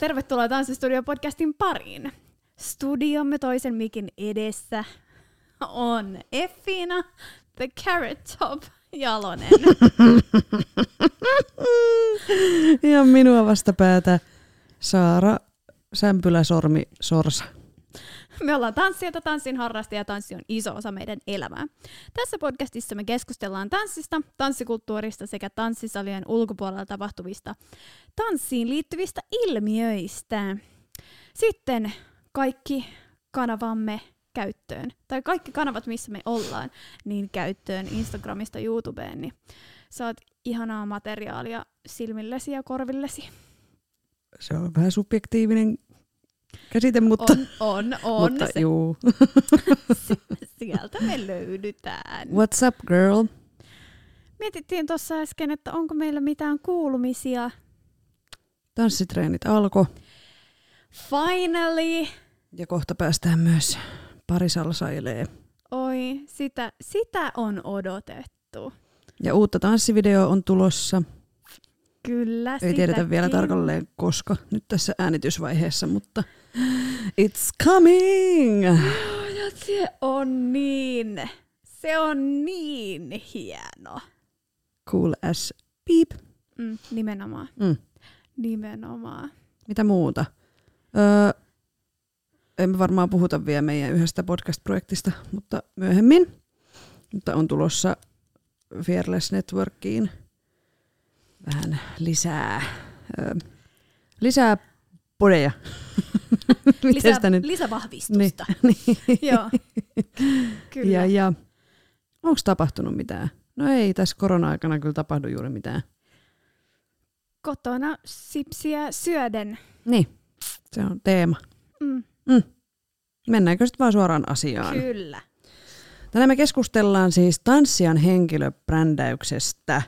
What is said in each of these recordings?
tervetuloa Tanssistudio-podcastin pariin. Studiomme toisen mikin edessä on Effina, The Carrot Top Jalonen. Ja minua vastapäätä Saara Sämpylä-Sormi Sorsa. Me ollaan tanssijoita, tanssin harrastajia ja tanssi on iso osa meidän elämää. Tässä podcastissa me keskustellaan tanssista, tanssikulttuurista sekä tanssisalien ulkopuolella tapahtuvista tanssiin liittyvistä ilmiöistä. Sitten kaikki kanavamme käyttöön, tai kaikki kanavat, missä me ollaan, niin käyttöön Instagramista YouTubeen, niin saat ihanaa materiaalia silmillesi ja korvillesi. Se on vähän subjektiivinen käsite, mutta, On, on, on. mutta se, juu. sieltä me löydytään. What's up, girl? Mietittiin tuossa äsken, että onko meillä mitään kuulumisia. Tanssitreenit alkoi Finally! ja kohta päästään myös parisalsailee. Oi, sitä, sitä on odotettu. Ja uutta tanssivideo on tulossa. Kyllä, Ei tiedetä vielä tarkalleen koska nyt tässä äänitysvaiheessa, mutta it's coming! Ja se on niin, se on niin hieno. Cool as beep. Mm, nimenomaan, Mm. nimenomaan. Mitä muuta? Öö, emme varmaan puhuta vielä meidän yhdestä podcast-projektista, mutta myöhemmin. Mutta on tulossa Fearless Networkiin vähän lisää, öö, lisää podeja. Lisä, sitä nyt? lisävahvistusta. Niin. Joo, kyllä. Ja, ja onko tapahtunut mitään? No ei tässä korona-aikana kyllä tapahdu juuri mitään. Kotona sipsiä syöden. Niin, se on teema. Mm, Mennäänkö sitten vaan suoraan asiaan? kyllä. Tänään me keskustellaan siis tanssijan henkilöbrändäyksestä.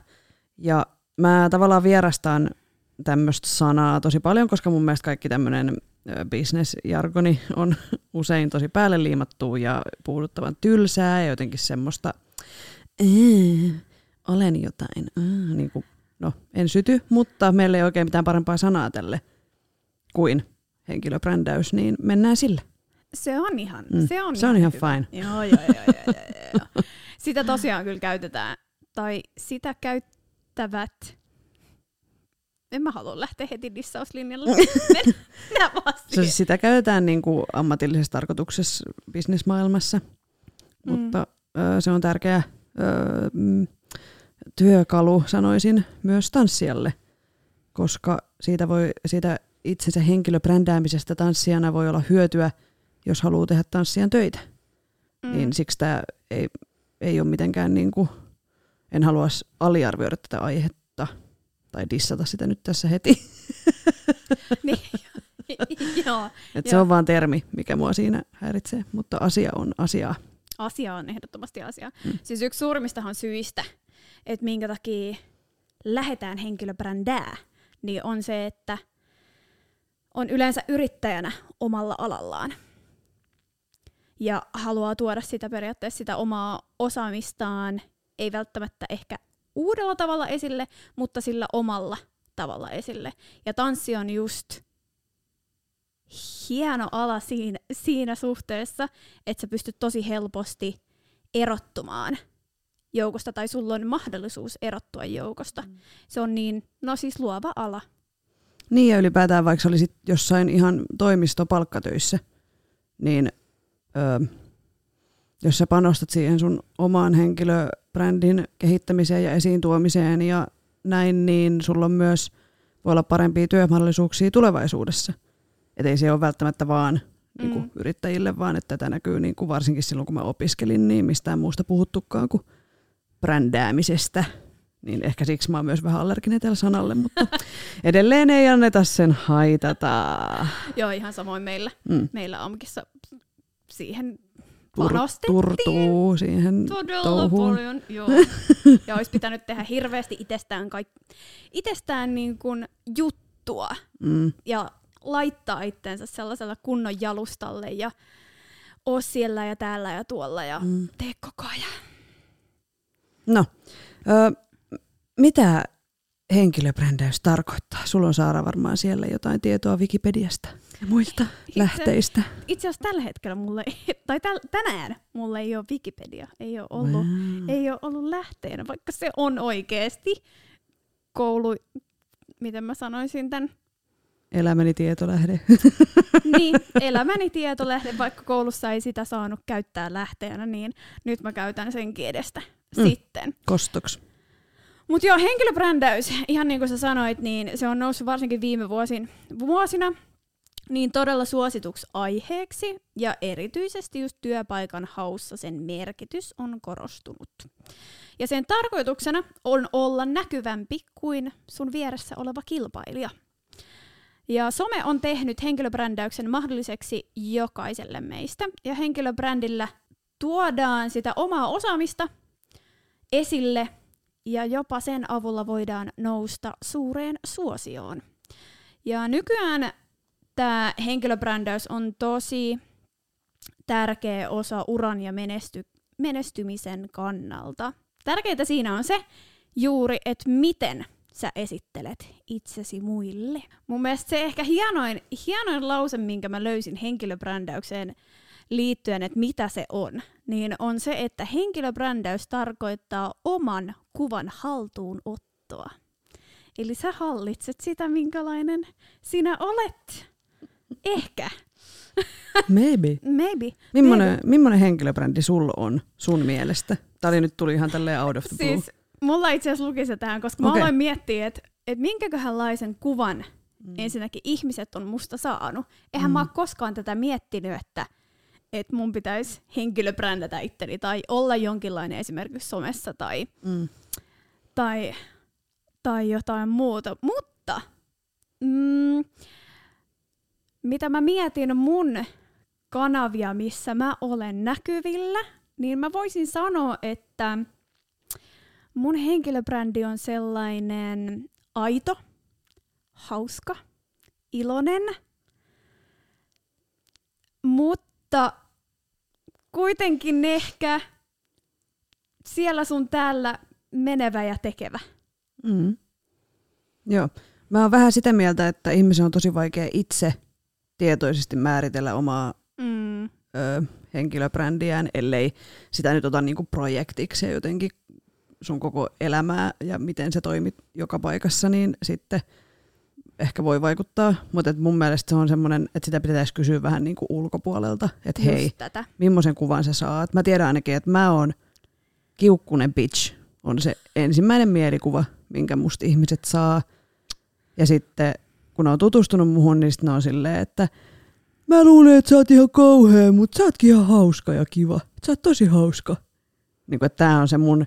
Ja mä tavallaan vierastan tämmöistä sanaa tosi paljon, koska mun mielestä kaikki tämmöinen bisnesjargoni on usein tosi päälle liimattua ja puhuttavan tylsää ja jotenkin semmoista "Ee, olen jotain, aa", niin kuin, no en syty, mutta meillä ei oikein mitään parempaa sanaa tälle kuin henkilöbrändäys, niin mennään sille. Se on ihan, Mm, se on se on ihan hyvä. fine. Joo, joo, joo, joo, joo, joo. Sitä tosiaan kyllä käytetään, tai sitä käyttävät, en mä halua lähteä heti dissauslinjalle, mennään vaan siihen. siis sitä käytetään niin kuin ammatillisessa tarkoituksessa bisnesmaailmassa, Mm. mutta ö, se on tärkeä ö, mm, työkalu, sanoisin, myös tanssijalle, koska siitä, voi, siitä itsensä henkilöbrändäämisestä tanssijana voi olla hyötyä, jos haluaa tehdä tanssijan töitä. Mm. Niin siksi tämä ei, ei ole mitenkään, niin kuin, en halua aliarvioida tätä aihetta tai dissata sitä nyt tässä heti. niin, joo, Et se Joo. on vaan termi, mikä mua siinä häiritsee, mutta asia on asiaa. asia on ehdottomasti asia. Mm. Siis yksi suurimmistahan syistä, että minkä takia lähdetään henkilöbrändää, niin on se, että on yleensä yrittäjänä omalla alallaan. Ja haluaa tuoda sitä periaatteessa sitä omaa osaamistaan, ei välttämättä ehkä uudella tavalla esille, mutta sillä omalla tavalla esille. Ja tanssi on just hieno ala siinä, siinä suhteessa, että sä pystyt tosi helposti erottumaan joukosta, tai sulla on mahdollisuus erottua joukosta. Se on niin, no siis luova ala. Niin ja ylipäätään vaikka olisit jossain ihan toimistopalkkatöissä, niin öö, jos sä panostat siihen sun omaan henkilöbrändin kehittämiseen ja esiin tuomiseen ja näin, niin sulla on myös, voi olla parempia työmahdollisuuksia tulevaisuudessa. Et ei se ole välttämättä vaan niin kuin Mm. yrittäjille, vaan että tätä näkyy niin kuin varsinkin silloin, kun mä opiskelin, niin mistään muusta puhuttukaan kuin brändäämisestä, niin ehkä siksi mä oon myös vähän allerginen tällä sanalle, mutta edelleen ei anneta sen haitata. Joo, ihan samoin meillä. Mm. Meillä Amkissa siihen Tur- turtuu siihen todella touhuun. paljon. Joo. ja olisi pitänyt tehdä hirveästi itsestään, kaik- itsestään niin kuin juttua Mm. ja laittaa itsensä sellaisella kunnon jalustalle ja oo siellä ja täällä ja tuolla ja Mm. tee koko ajan. No, ö, mitä henkilöbrändäys tarkoittaa? Sulla on Saara varmaan siellä jotain tietoa Wikipediasta ja muilta lähteistä. Itse asiassa tällä hetkellä mulle, tai täl- tänään mulle ei ole Wikipedia, ei ole ollut, Wow. ei ole ollut lähteenä, vaikka se on oikeasti koulu, miten mä sanoisin tämän, Elämäni tietolähde. niin, elämäni tietolähde, vaikka koulussa ei sitä saanut käyttää lähteenä, niin nyt mä käytän senkin edestä Mm. sitten. Kostoks. Mutta joo, henkilöbrändäys, ihan niin kuin sä sanoit, niin se on noussut varsinkin viime vuosin, vuosina niin todella suosituksi aiheeksi ja erityisesti just työpaikan haussa sen merkitys on korostunut. Ja sen tarkoituksena on olla näkyvämpi kuin sun vieressä oleva kilpailija. Ja some on tehnyt henkilöbrändäyksen mahdolliseksi jokaiselle meistä. Ja henkilöbrändillä tuodaan sitä omaa osaamista esille ja jopa sen avulla voidaan nousta suureen suosioon. Ja nykyään tämä henkilöbrändäys on tosi tärkeä osa uran ja menesty- menestymisen kannalta. Tärkeintä siinä on se juuri, että miten sä esittelet itsesi muille. Mun mielestä se ehkä hienoin, hienoin lause, minkä mä löysin henkilöbrändäykseen liittyen, että mitä se on, niin on se, että henkilöbrändäys tarkoittaa oman kuvan haltuunottoa. Eli sä hallitset sitä, minkälainen sinä olet. Ehkä. Maybe. Maybe. Millainen, millainen henkilöbrändi sulla on sun mielestä? Tämä nyt tuli ihan tälleen out of the blue. Siis mulla itse asiassa luki se tähän, koska mä Okei. aloin miettiä, että et minkäköhänlaisen kuvan Mm. ensinnäkin ihmiset on musta saanut. Eihän Mm. mä oon koskaan tätä miettinyt, että et mun pitäisi henkilöbrändätä itteni tai olla jonkinlainen esimerkiksi somessa tai, Mm. tai, tai jotain muuta. Mutta mm, mitä mä mietin mun kanavia, missä mä olen näkyvillä, niin mä voisin sanoa, että mun henkilöbrändi on sellainen aito, hauska, iloinen, mutta kuitenkin ehkä siellä sun täällä menevä ja tekevä. Mm. Joo. Mä oon vähän sitä mieltä, että ihmisen on tosi vaikea itse tietoisesti määritellä omaa Mm. ö, henkilöbrändiään, ellei sitä nyt ota niinku projektiksi ja jotenkin sun koko elämää ja miten se toimit joka paikassa, niin sitten ehkä voi vaikuttaa. Mutta mun mielestä se on semmoinen, että sitä pitäisi kysyä vähän niinku ulkopuolelta, että hei, tätä. millaisen kuvan sä saat. Mä tiedän ainakin, että mä oon kiukkunen bitch, on se ensimmäinen mielikuva, minkä musta ihmiset saa. Ja sitten kun ne on tutustunut muhun, niin sit ne on silleen, että mä luulen, että sä oot ihan kauhea, mutta sä ootkin ihan hauska ja kiva. Sä oot tosi hauska. Niin kuin, että tää on se mun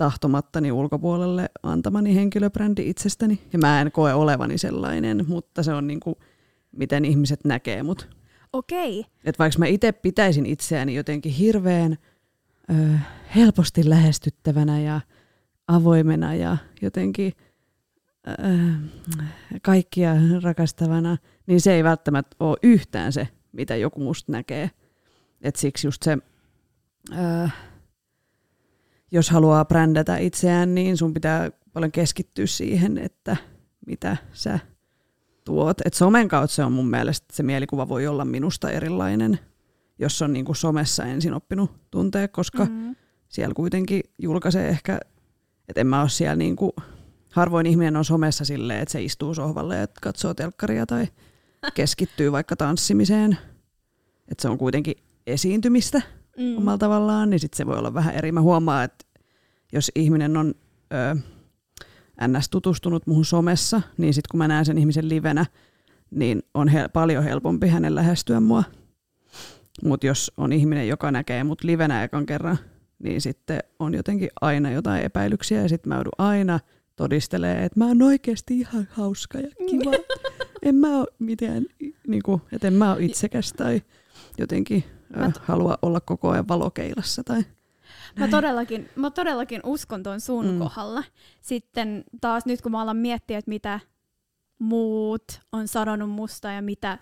tahtomattani ulkopuolelle antamani henkilöbrändi itsestäni. Ja mä en koe olevani sellainen, mutta se on niin kuin, miten ihmiset näkee mut. Okei. Et vaikka mä itse pitäisin itseäni jotenkin hirveän ö, helposti lähestyttävänä ja avoimena ja jotenkin ö, kaikkia rakastavana, niin se ei välttämättä ole yhtään se, mitä joku musta näkee. Et siksi just se, ö, jos haluaa brändätä itseään, niin sun pitää paljon keskittyä siihen, että mitä sä tuot. Et somen kautta se on mun mielestä, se mielikuva voi olla minusta erilainen, jos on niinku somessa ensin oppinut tuntea, koska mm. Mm. siellä kuitenkin julkaisee ehkä, että en mä ole siellä niinku, harvoin ihminen on somessa silleen, että se istuu sohvalle ja katsoo telkkaria tai keskittyy vaikka tanssimiseen. Että se on kuitenkin esiintymistä Mm. omalla tavallaan, niin sit se voi olla vähän eri. Mä huomaan, että jos ihminen on ö, ns. tutustunut muuhun somessa, niin sitten kun mä näen sen ihmisen livenä, niin on hel- paljon helpompi hänen lähestyä mua. Mutta jos on ihminen, joka näkee mut livenä ekan kerran, niin sitten on jotenkin aina jotain epäilyksiä ja sitten mä joudun aina todistelee, että mä oon oikeasti ihan hauska ja kiva. en mä ole mitään, niin kuin, että en mä ole itsekäs tai jotenkin äh, halua olla koko ajan valokeilassa. Tai Mä todellakin, mä todellakin uskon ton sun Mm. mm. kohdalla. Sitten taas nyt kun mä alan miettiä, että mitä muut on sanonut musta ja mitä,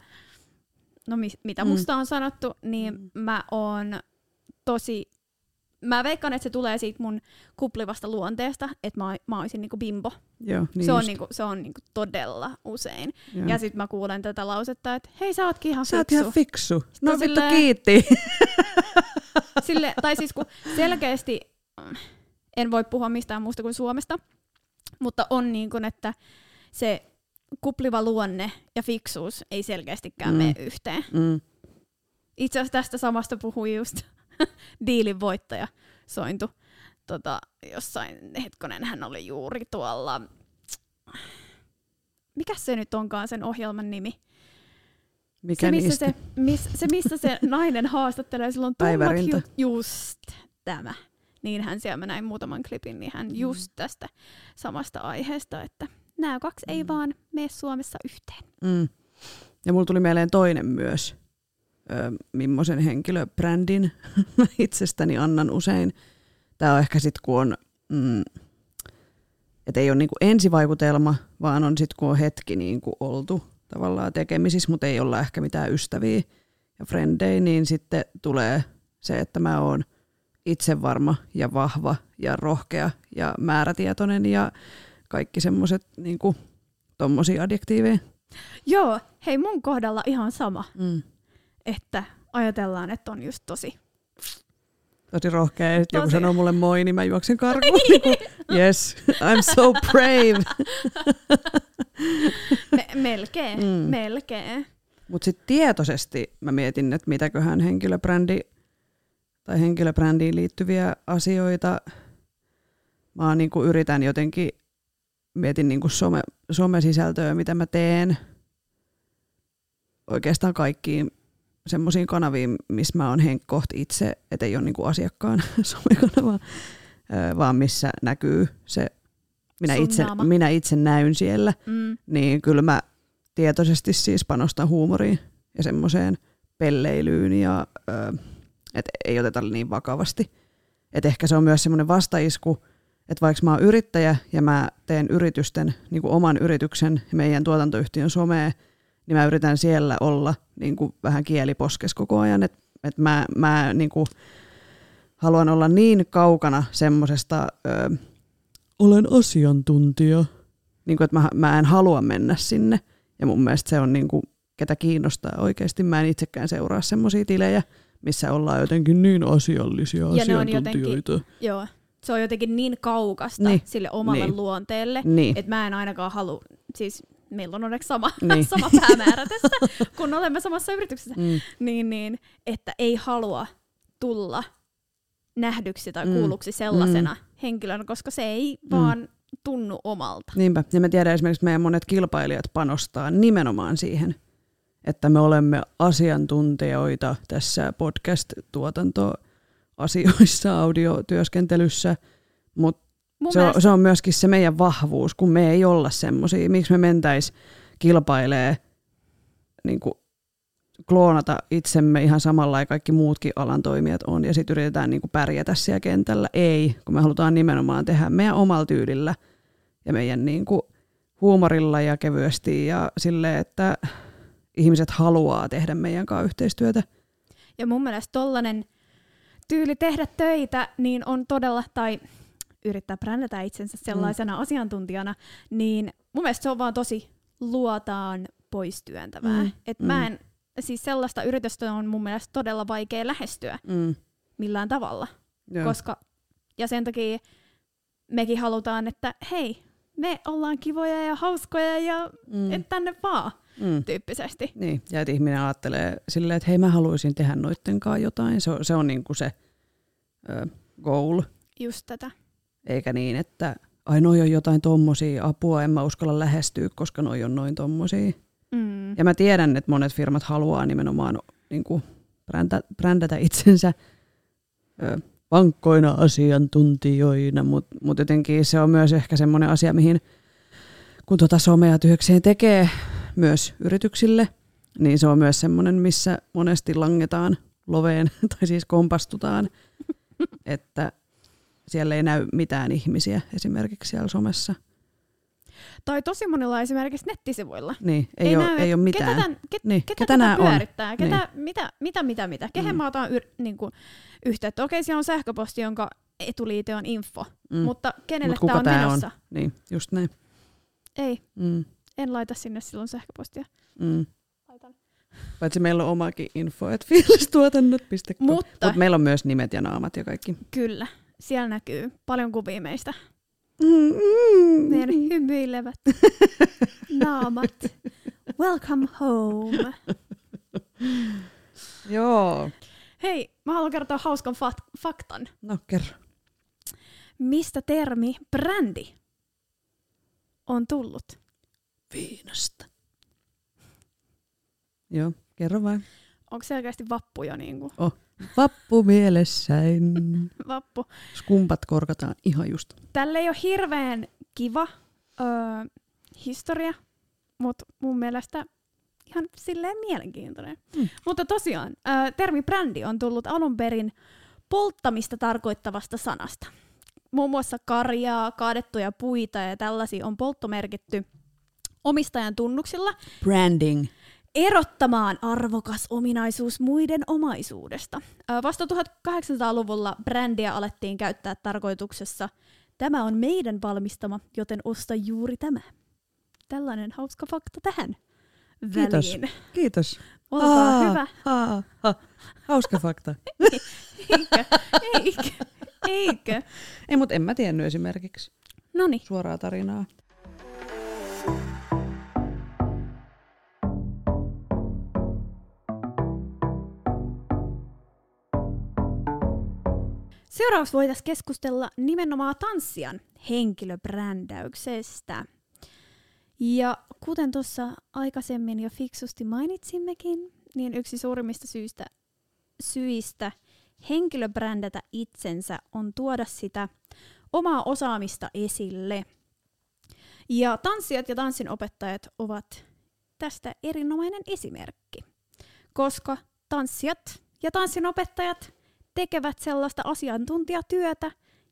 no mi, mitä Mm. musta on sanottu, niin Mm. mä oon tosi, mä veikkaan, että se tulee siitä mun kuplivasta luonteesta, että mä, mä oisin niinku bimbo. joo, niin se, on just, niinku, se on niinku todella usein. joo. Ja sitten mä kuulen tätä lausetta, että hei sä ootkin ihan Sä oot fiksu. ihan fiksu. No vittu silleen- kiitti. Sille, tai siis kun selkeästi, mm, en voi puhua mistään muusta kuin Suomesta, mutta on niin kuin, että se kupliva luonne ja fiksuus ei selkeästikään mm. mene yhteen. Mm. Itse asiassa tästä samasta puhui just diilin voittaja Sointu. Tota, jossain, hetkonen, hän oli juuri tuolla, mikä se nyt onkaan sen ohjelman nimi? Mikä se, missä niistä? se, miss, se, missä se nainen haastattelee silloin tummat hiut, just tämä. Niin hän siellä mä näin muutaman klipin, niin Mm. hän just tästä samasta aiheesta, että nämä kaksi ei Mm. vaan mene Suomessa yhteen. Mm. Ja mulla tuli mieleen toinen myös, ö, millaisen henkilöbrändin mä itsestäni annan usein. Tämä on ehkä sitten, kun on, mm, että ei ole niinku ensivaikutelma, vaan on sitten, kun on hetki niinku oltu tavallaan tekemisissä, mutta ei olla ehkä mitään ystäviä ja frendejä, niin sitten tulee se, että mä oon itsevarma ja vahva ja rohkea ja määrätietoinen ja kaikki semmoiset niinku, tommosia adjektiiveja. Joo, hei mun kohdalla ihan sama, Mm. Että ajatellaan, että on just tosi. Tosi rohkea. Ja joku sanoo mulle moi, niin mä juoksen karkuun. Niinku, yes, I'm so brave. Me, melkein, Mm. melkein. Mutta sitten tietoisesti mä mietin, että mitäköhän henkilöbrändi tai henkilöbrändiin liittyviä asioita mä niinku yritän jotenkin, mietin niinku some, somesisältöä, mitä mä teen. Oikeastaan kaikkiin semmoisiin kanaviin, missä mä oon henk koht itse, et ei ole niinku asiakkaan somekanava, vaan missä näkyy se, minä Sun itse, naama. minä itse näyn siellä Mm. niin kyllä mä tietoisesti siis panostan huumoriin ja semmoiseen pelleilyyn ja ö, et ei oteta niin vakavasti. Et ehkä se on myös semmoinen vastaisku, että vaikka mä oon yrittäjä ja mä teen yritysten, niin kuin oman yrityksen ja meidän tuotantoyhtiön somea, niin mä yritän siellä olla niin kuin vähän kieliposkes koko ajan, että et mä, mä niin kuin haluan olla niin kaukana semmoisesta, olen asiantuntija, niin kuin, että mä, mä en halua mennä sinne. Ja mun mielestä se on, niin kuin, ketä kiinnostaa oikeasti. Mä en itsekään seuraa semmoisia tilejä, missä ollaan jotenkin niin asiallisia Ja ne on asiantuntijoita. Joo, se on jotenkin niin kaukasta Niin. sille omalle niin. luonteelle, Niin, että mä en ainakaan halua, siis meillä on onneksi sama, Niin. sama päämäärä tässä, kun olemme samassa yrityksessä, mm, niin, niin, että ei halua tulla nähdyksi tai Mm. kuulluksi sellaisena mm. henkilönä, koska se ei Mm. mm. vaan tunnu omalta. niinpä. Ja mä tiedän esimerkiksi meidän monet kilpailijat panostaa nimenomaan siihen, että me olemme asiantuntijoita tässä podcast-tuotantoasioissa, audiotyöskentelyssä, mutta Mun se on, mielestä, se on myöskin se meidän vahvuus, kun me ei olla semmoisia. Miksi me mentäis kilpailee niin kuin kloonata itsemme ihan samalla ja kaikki muutkin alan toimijat on ja sitten yritetään niin kuin pärjätä siellä kentällä. Ei, kun me halutaan nimenomaan tehdä meidän omalla tyylillä ja meidän niin kuin huumorilla ja kevyesti ja sille, että ihmiset haluaa tehdä meidän kanssa yhteistyötä. ja mun mielestä tollanen tyyli tehdä töitä, niin on todella, tai yrittää brändätä itsensä sellaisena mm. asiantuntijana, niin mun mielestä se on vaan tosi luotaan pois työntävää. Mm, Mm. Et mm. mä en, siis sellaista yritystä on mun mielestä todella vaikea lähestyä Mm. millään tavalla, Joo. koska, ja sen takia mekin halutaan, että hei, me ollaan kivoja ja hauskoja ja mm. mm. et tänne vaan, mm. tyyppisesti. Niin, ja että ihminen ajattelee silleen, että hei mä haluaisin tehdä noitten kanssa jotain. Se on, se on niinku se ö, goal, Just tätä. Eikä niin, että ai noi on jotain tommosia, apua en mä uskalla lähestyä, koska noi on noin tommosia. Mm. Ja mä tiedän, että monet firmat haluaa nimenomaan niinku brändä, brändätä itsensä ö, vankkoina asiantuntijoina, mutta mut jotenkin se on myös ehkä semmoinen asia, mihin kun tuota somea työkseen tekee myös yrityksille, niin se on myös semmoinen, missä monesti langetaan loveen tai siis kompastutaan, että siellä ei näy mitään ihmisiä esimerkiksi siellä somessa. Tai tosi monilla esimerkiksi nettisivuilla. Niin, ei, ei, ole, näy, ei ole mitään. Ketä, tämän, ket, niin, ketä, ketä tätä pyörittää, on. ketä, niin. mitä, mitä, mitä, mitä, kehen mm. mä otan yr, niin kuin, yhteyttä. Okei, siellä on sähköposti, jonka etuliite on info, mm. mutta kenelle Mut tämä on tää menossa? On? Niin, just näin. Ei, mm. en laita sinne silloin sähköpostia. Mm. Laitan. Paitsi meillä on omakin info, että fiilistuotannot.com. Mutta Mut meillä on myös nimet ja naamat ja kaikki. Kyllä, siellä näkyy paljon kuvia meistä. Mm-hmm. Meidän hymyilevät naamat. Welcome home. Joo. Hei, mä haluan kertoa hauskan fat- faktan. No, kerro. Mistä termi brändi on tullut? Viinasta. Joo, kerro vain. Onko selkeästi vappu jo niinku? Oh. Vappu mielessäin. Vappu. Skumpat korkataan ihan just. Tälle ei ole hirveän kiva öö, historia, mutta mun mielestä ihan silleen mielenkiintoinen. Mm. Mutta tosiaan, öö, termi brändi on tullut alun perin polttamista tarkoittavasta sanasta. Muun muassa karjaa, kaadettuja puita ja tällaisia on polttomerkitty omistajan tunnuksilla. Branding erottamaan arvokas ominaisuus muiden omaisuudesta. Vasta 1800-luvulla brändiä alettiin käyttää tarkoituksessa tämä on meidän valmistama, joten osta juuri tämä. Tällainen hauska fakta tähän Kiitos. väliin. Kiitos. Olkaa aa, hyvä. Aa, aa. Hauska fakta. eikö? Eikö? Eikö? Ei, mutta en mä tiennyt esimerkiksi. Noniin. Suoraa tarinaa. Seuraavaksi voitaisiin keskustella nimenomaan tanssijan henkilöbrändäyksestä. Ja kuten tuossa aikaisemmin jo fiksusti mainitsimmekin, niin yksi suurimmista syistä, syistä henkilöbrändätä itsensä on tuoda sitä omaa osaamista esille. Ja tanssijat ja tanssinopettajat ovat tästä erinomainen esimerkki, koska tanssijat ja tanssinopettajat tekevät sellaista asiantuntijatyötä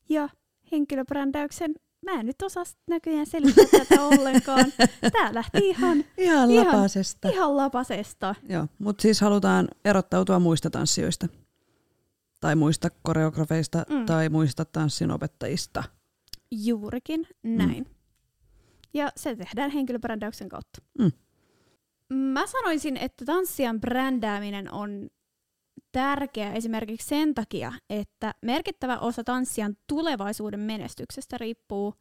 ja henkilöbrändäyksen Mä en nyt osaa näköjään selittää tätä ollenkaan. Tää lähti ihan, ihan, ihan lapasesta. Ihan lapasesta. Joo, mutta siis halutaan erottautua muista tanssijoista. Tai muista koreografeista mm. tai muista tanssinopettajista. Juurikin näin. Mm. Ja se tehdään henkilöbrändäyksen kautta. Mm. Mä sanoisin, että tanssijan brändääminen on tärkeä esimerkiksi sen takia, että merkittävä osa tanssijan tulevaisuuden menestyksestä riippuu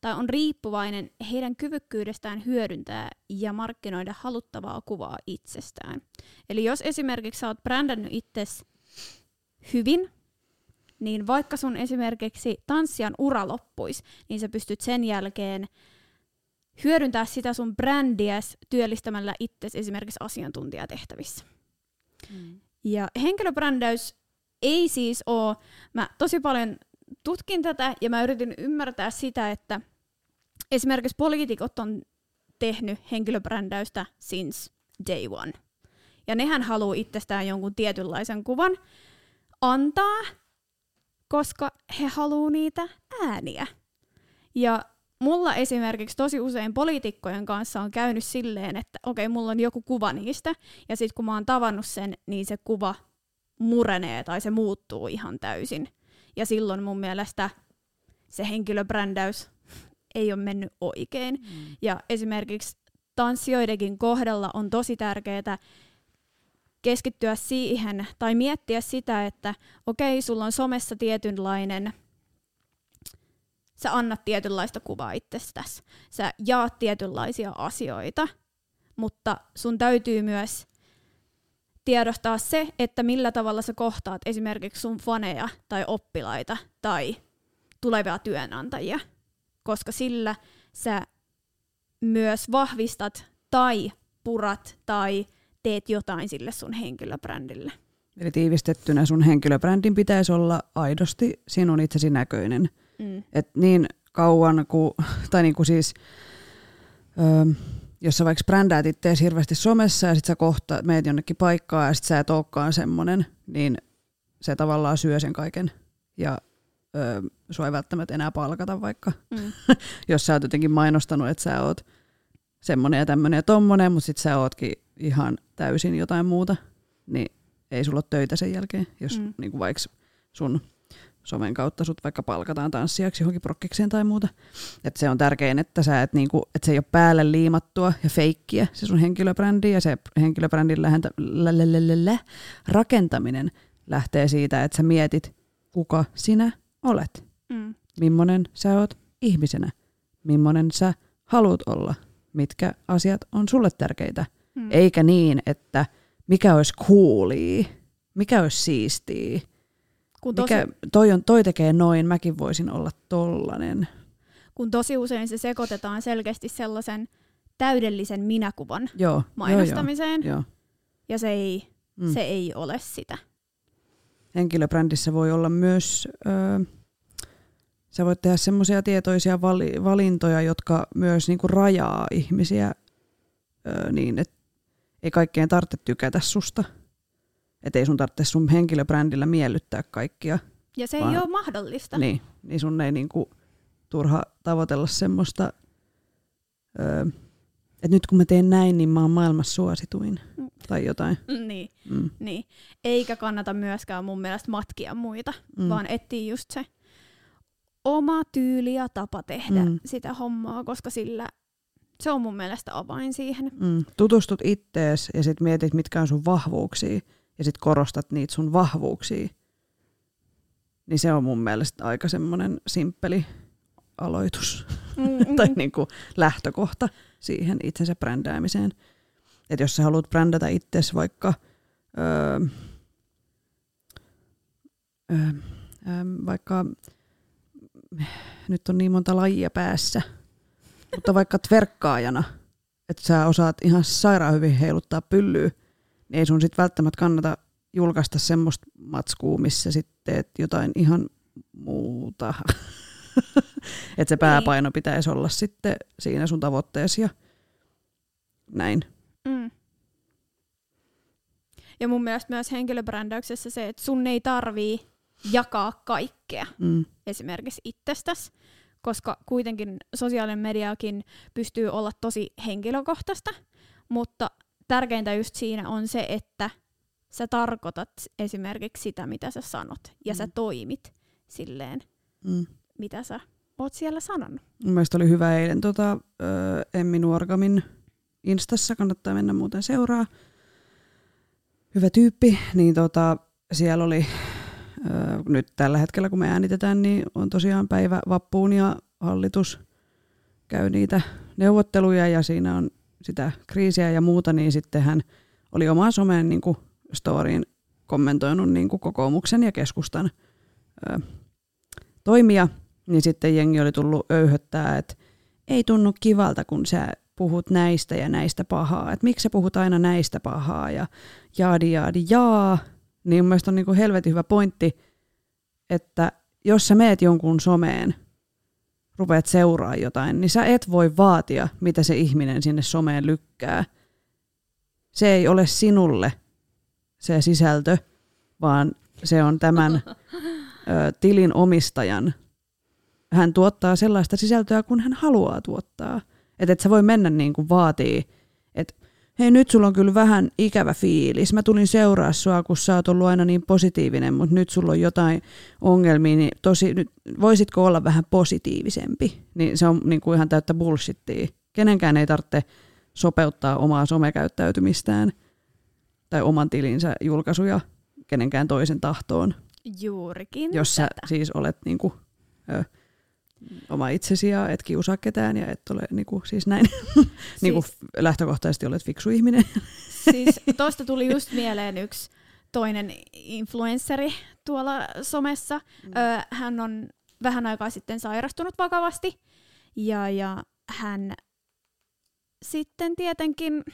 tai on riippuvainen heidän kyvykkyydestään hyödyntää ja markkinoida haluttavaa kuvaa itsestään. Eli jos esimerkiksi sä oot brändännyt itsesi hyvin, niin vaikka sun esimerkiksi tanssijan ura loppuisi, niin sä pystyt sen jälkeen hyödyntää sitä sun brändiäs työllistämällä itsesi esimerkiksi asiantuntijatehtävissä. Mm. Ja henkilöbrändäys ei siis ole, mä tosi paljon tutkin tätä ja mä yritin ymmärtää sitä, että esimerkiksi poliitikot on tehnyt henkilöbrändäystä since day one. Ja nehän haluaa itsestään jonkun tietynlaisen kuvan antaa, koska he haluaa niitä ääniä. Ja mulla esimerkiksi tosi usein poliitikkojen kanssa on käynyt silleen, että okei, okay, mulla on joku kuva niistä, ja sitten kun mä oon tavannut sen, niin se kuva murenee tai se muuttuu ihan täysin. Ja silloin mun mielestä se henkilöbrändäys ei ole mennyt oikein. Mm. Ja esimerkiksi tanssijoidenkin kohdalla on tosi tärkeää keskittyä siihen tai miettiä sitä, että okei, okay, sulla on somessa tietynlainen sä annat tietynlaista kuvaa itsestäsi, sä jaat tietynlaisia asioita, mutta sun täytyy myös tiedostaa se, että millä tavalla sä kohtaat esimerkiksi sun faneja tai oppilaita tai tulevia työnantajia, koska sillä sä myös vahvistat tai purat tai teet jotain sille sun henkilöbrändille. Eli tiivistettynä sun henkilöbrändin pitäisi olla aidosti sinun itsesi näköinen. Mm. Et niin kauan kuin, tai niin kuin siis, öö, jos sä vaikka brändäät itseäsi hirveästi somessa ja sit sä kohta meet jonnekin paikkaan ja sit sä et olekaan semmonen, niin se tavallaan syö sen kaiken. Ja öö, sua ei välttämättä enää palkata vaikka, Mm. jos sä oot jotenkin mainostanut, että sä oot semmonen ja tämmönen ja tommonen, mutta sit sä ootkin ihan täysin jotain muuta, niin ei sulla ole töitä sen jälkeen, jos Mm. mm. niin kuin vaikka sun somen kautta sut vaikka palkataan tanssijaksi johonkin prokkikseen tai muuta. Et se on tärkein, että, sä et niinku, et se ei ole päälle liimattua ja feikkiä se sun henkilöbrändi ja se henkilöbrändin lähentä, lä, lä, lä, lä, lä, rakentaminen lähtee siitä, että sä mietit, kuka sinä olet, Mm. millainen sä oot ihmisenä, millainen sä haluat olla, mitkä asiat on sulle tärkeitä. Mm. Eikä niin, että mikä olisi coolia, mikä olisi siistiä, kun, tosi, mikä, toi, on, toi tekee noin, mäkin voisin olla tollanen. kun tosi usein se sekoitetaan selkeästi sellaisen täydellisen minäkuvan Joo, mainostamiseen, Joo, joo. ja se ei, Mm. se ei ole sitä. Henkilöbrändissä voi olla myös, ö, sä voit tehdä semmoisia tietoisia vali, valintoja, jotka myös niinku rajaa ihmisiä ö, niin, että ei kaikkeen tarvitse tykätä susta. Että ei sun tarvitse sun henkilöbrändillä miellyttää kaikkia. Ja se Vaan- ei ole mahdollista. Niin, niin sun ei niinku turha tavoitella semmoista, öö, että nyt kun mä teen näin, niin mä oon maailmassa suosituin. Mm. Tai jotain. Niin, Mm. niin. Eikä kannata myöskään mun mielestä matkia muita, Mm. mm. vaan etsiä just se oma tyyli ja tapa tehdä Mm. mm. sitä hommaa, koska sillä se on mun mielestä avain siihen. Mm. Tutustut ittees ja sit mietit, mitkä on sun vahvuuksia. Ja sit korostat niitä sun vahvuuksia. Niin se on mun mielestä aika semmoinen simppeli aloitus. Mm, tai niinku lähtökohta siihen itsensä brändäämiseen. Et jos sä haluat brändätä itsesi vaikka öö, öö, öö, vaikka nyt on niin monta lajia päässä, mutta vaikka tverkkaajana, että sä osaat ihan sairaan hyvin heiluttaa pyllyä, niin ei sun sit välttämättä kannata julkaista semmoista matskua, missä sitten teet jotain ihan muuta. että se pääpaino pitäisi olla sitten siinä sun tavoitteessa ja näin. Mm. Ja mun mielestä myös henkilöbrändäyksessä se, että sun ei tarvii jakaa kaikkea Mm. esimerkiksi itsestäsi, koska kuitenkin sosiaalinen mediakin pystyy olla tosi henkilökohtaista, mutta tärkeintä just siinä on se, että sä tarkoitat esimerkiksi sitä, mitä sä sanot, ja sä Mm. toimit silleen, Mm. mitä sä oot siellä sanonut. Mun mielestä oli hyvä eilen tota, ö, Emmi Nuorgamin Instassa, kannattaa mennä muuten seuraa. Hyvä tyyppi, niin tota, siellä oli ö, nyt tällä hetkellä kun me äänitetään, niin on tosiaan päivä vappuun ja hallitus käy niitä neuvotteluja ja siinä on sitä kriisiä ja muuta, niin sitten hän oli omaan someen niin kuin storyin kommentoinut niin kuin kokoomuksen ja keskustan ö, toimia, niin sitten jengi oli tullut öyhöttää, että ei tunnu kivalta, kun sä puhut näistä ja näistä pahaa. Että miksi sä puhut aina näistä pahaa ja jaadi jaadi jaa. Niin mun mielestä on niinku helvetin hyvä pointti, että jos sä meet jonkun someen, rupeat seuraa jotain, niin sä et voi vaatia, mitä se ihminen sinne someen lykkää. Se ei ole sinulle se sisältö, vaan se on tämän ö, tilin omistajan. Hän tuottaa sellaista sisältöä, kun hän haluaa tuottaa. Että et sä voi mennä niin kuin vaatii, hei nyt sulla on kyllä vähän ikävä fiilis. Mä tulin seuraa sua, kun sä oot ollut aina niin positiivinen, mutta nyt sulla on jotain ongelmia, niin tosi, nyt, voisitko olla vähän positiivisempi? Niin se on niin kuin ihan täyttä bullshittia. Kenenkään ei tarvitse sopeuttaa omaa somekäyttäytymistään tai oman tilinsä julkaisuja kenenkään toisen tahtoon Juurikin jos sä tätä. siis olet niinku, ö, oma itsesi ja et kiusaa ketään ja et ole niinku, siis näin, niinku Siis- lähtökohtaisesti olet fiksu ihminen. Siis tosta tuli just mieleen yksi toinen influenssari tuolla somessa. Mm. Ö, hän on vähän aikaa sitten sairastunut vakavasti ja, ja hän sitten tietenkin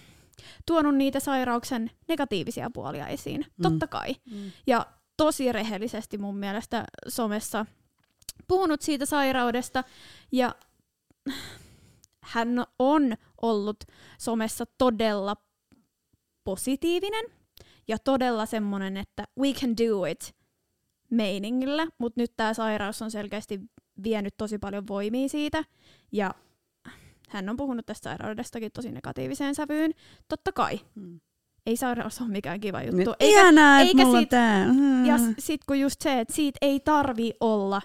tuonut niitä sairauksen negatiivisia puolia esiin. Mm. Totta kai. Mm. Ja tosi rehellisesti mun mielestä somessa puhunut siitä sairaudesta. Ja hän on ollut somessa todella positiivinen ja todella semmonen, että we can do it meiningillä, mutta nyt tämä sairaus on selkeästi vienyt tosi paljon voimia siitä ja hän on puhunut tästä sairaudestakin tosi negatiiviseen sävyyn. Totta kai. Hmm. Ei sairaus ole mikään kiva juttu. Nyt eikä, ihanaa, eikä mulla siitä, tää. Hmm. Ja sit kun just se, että siitä ei tarvi olla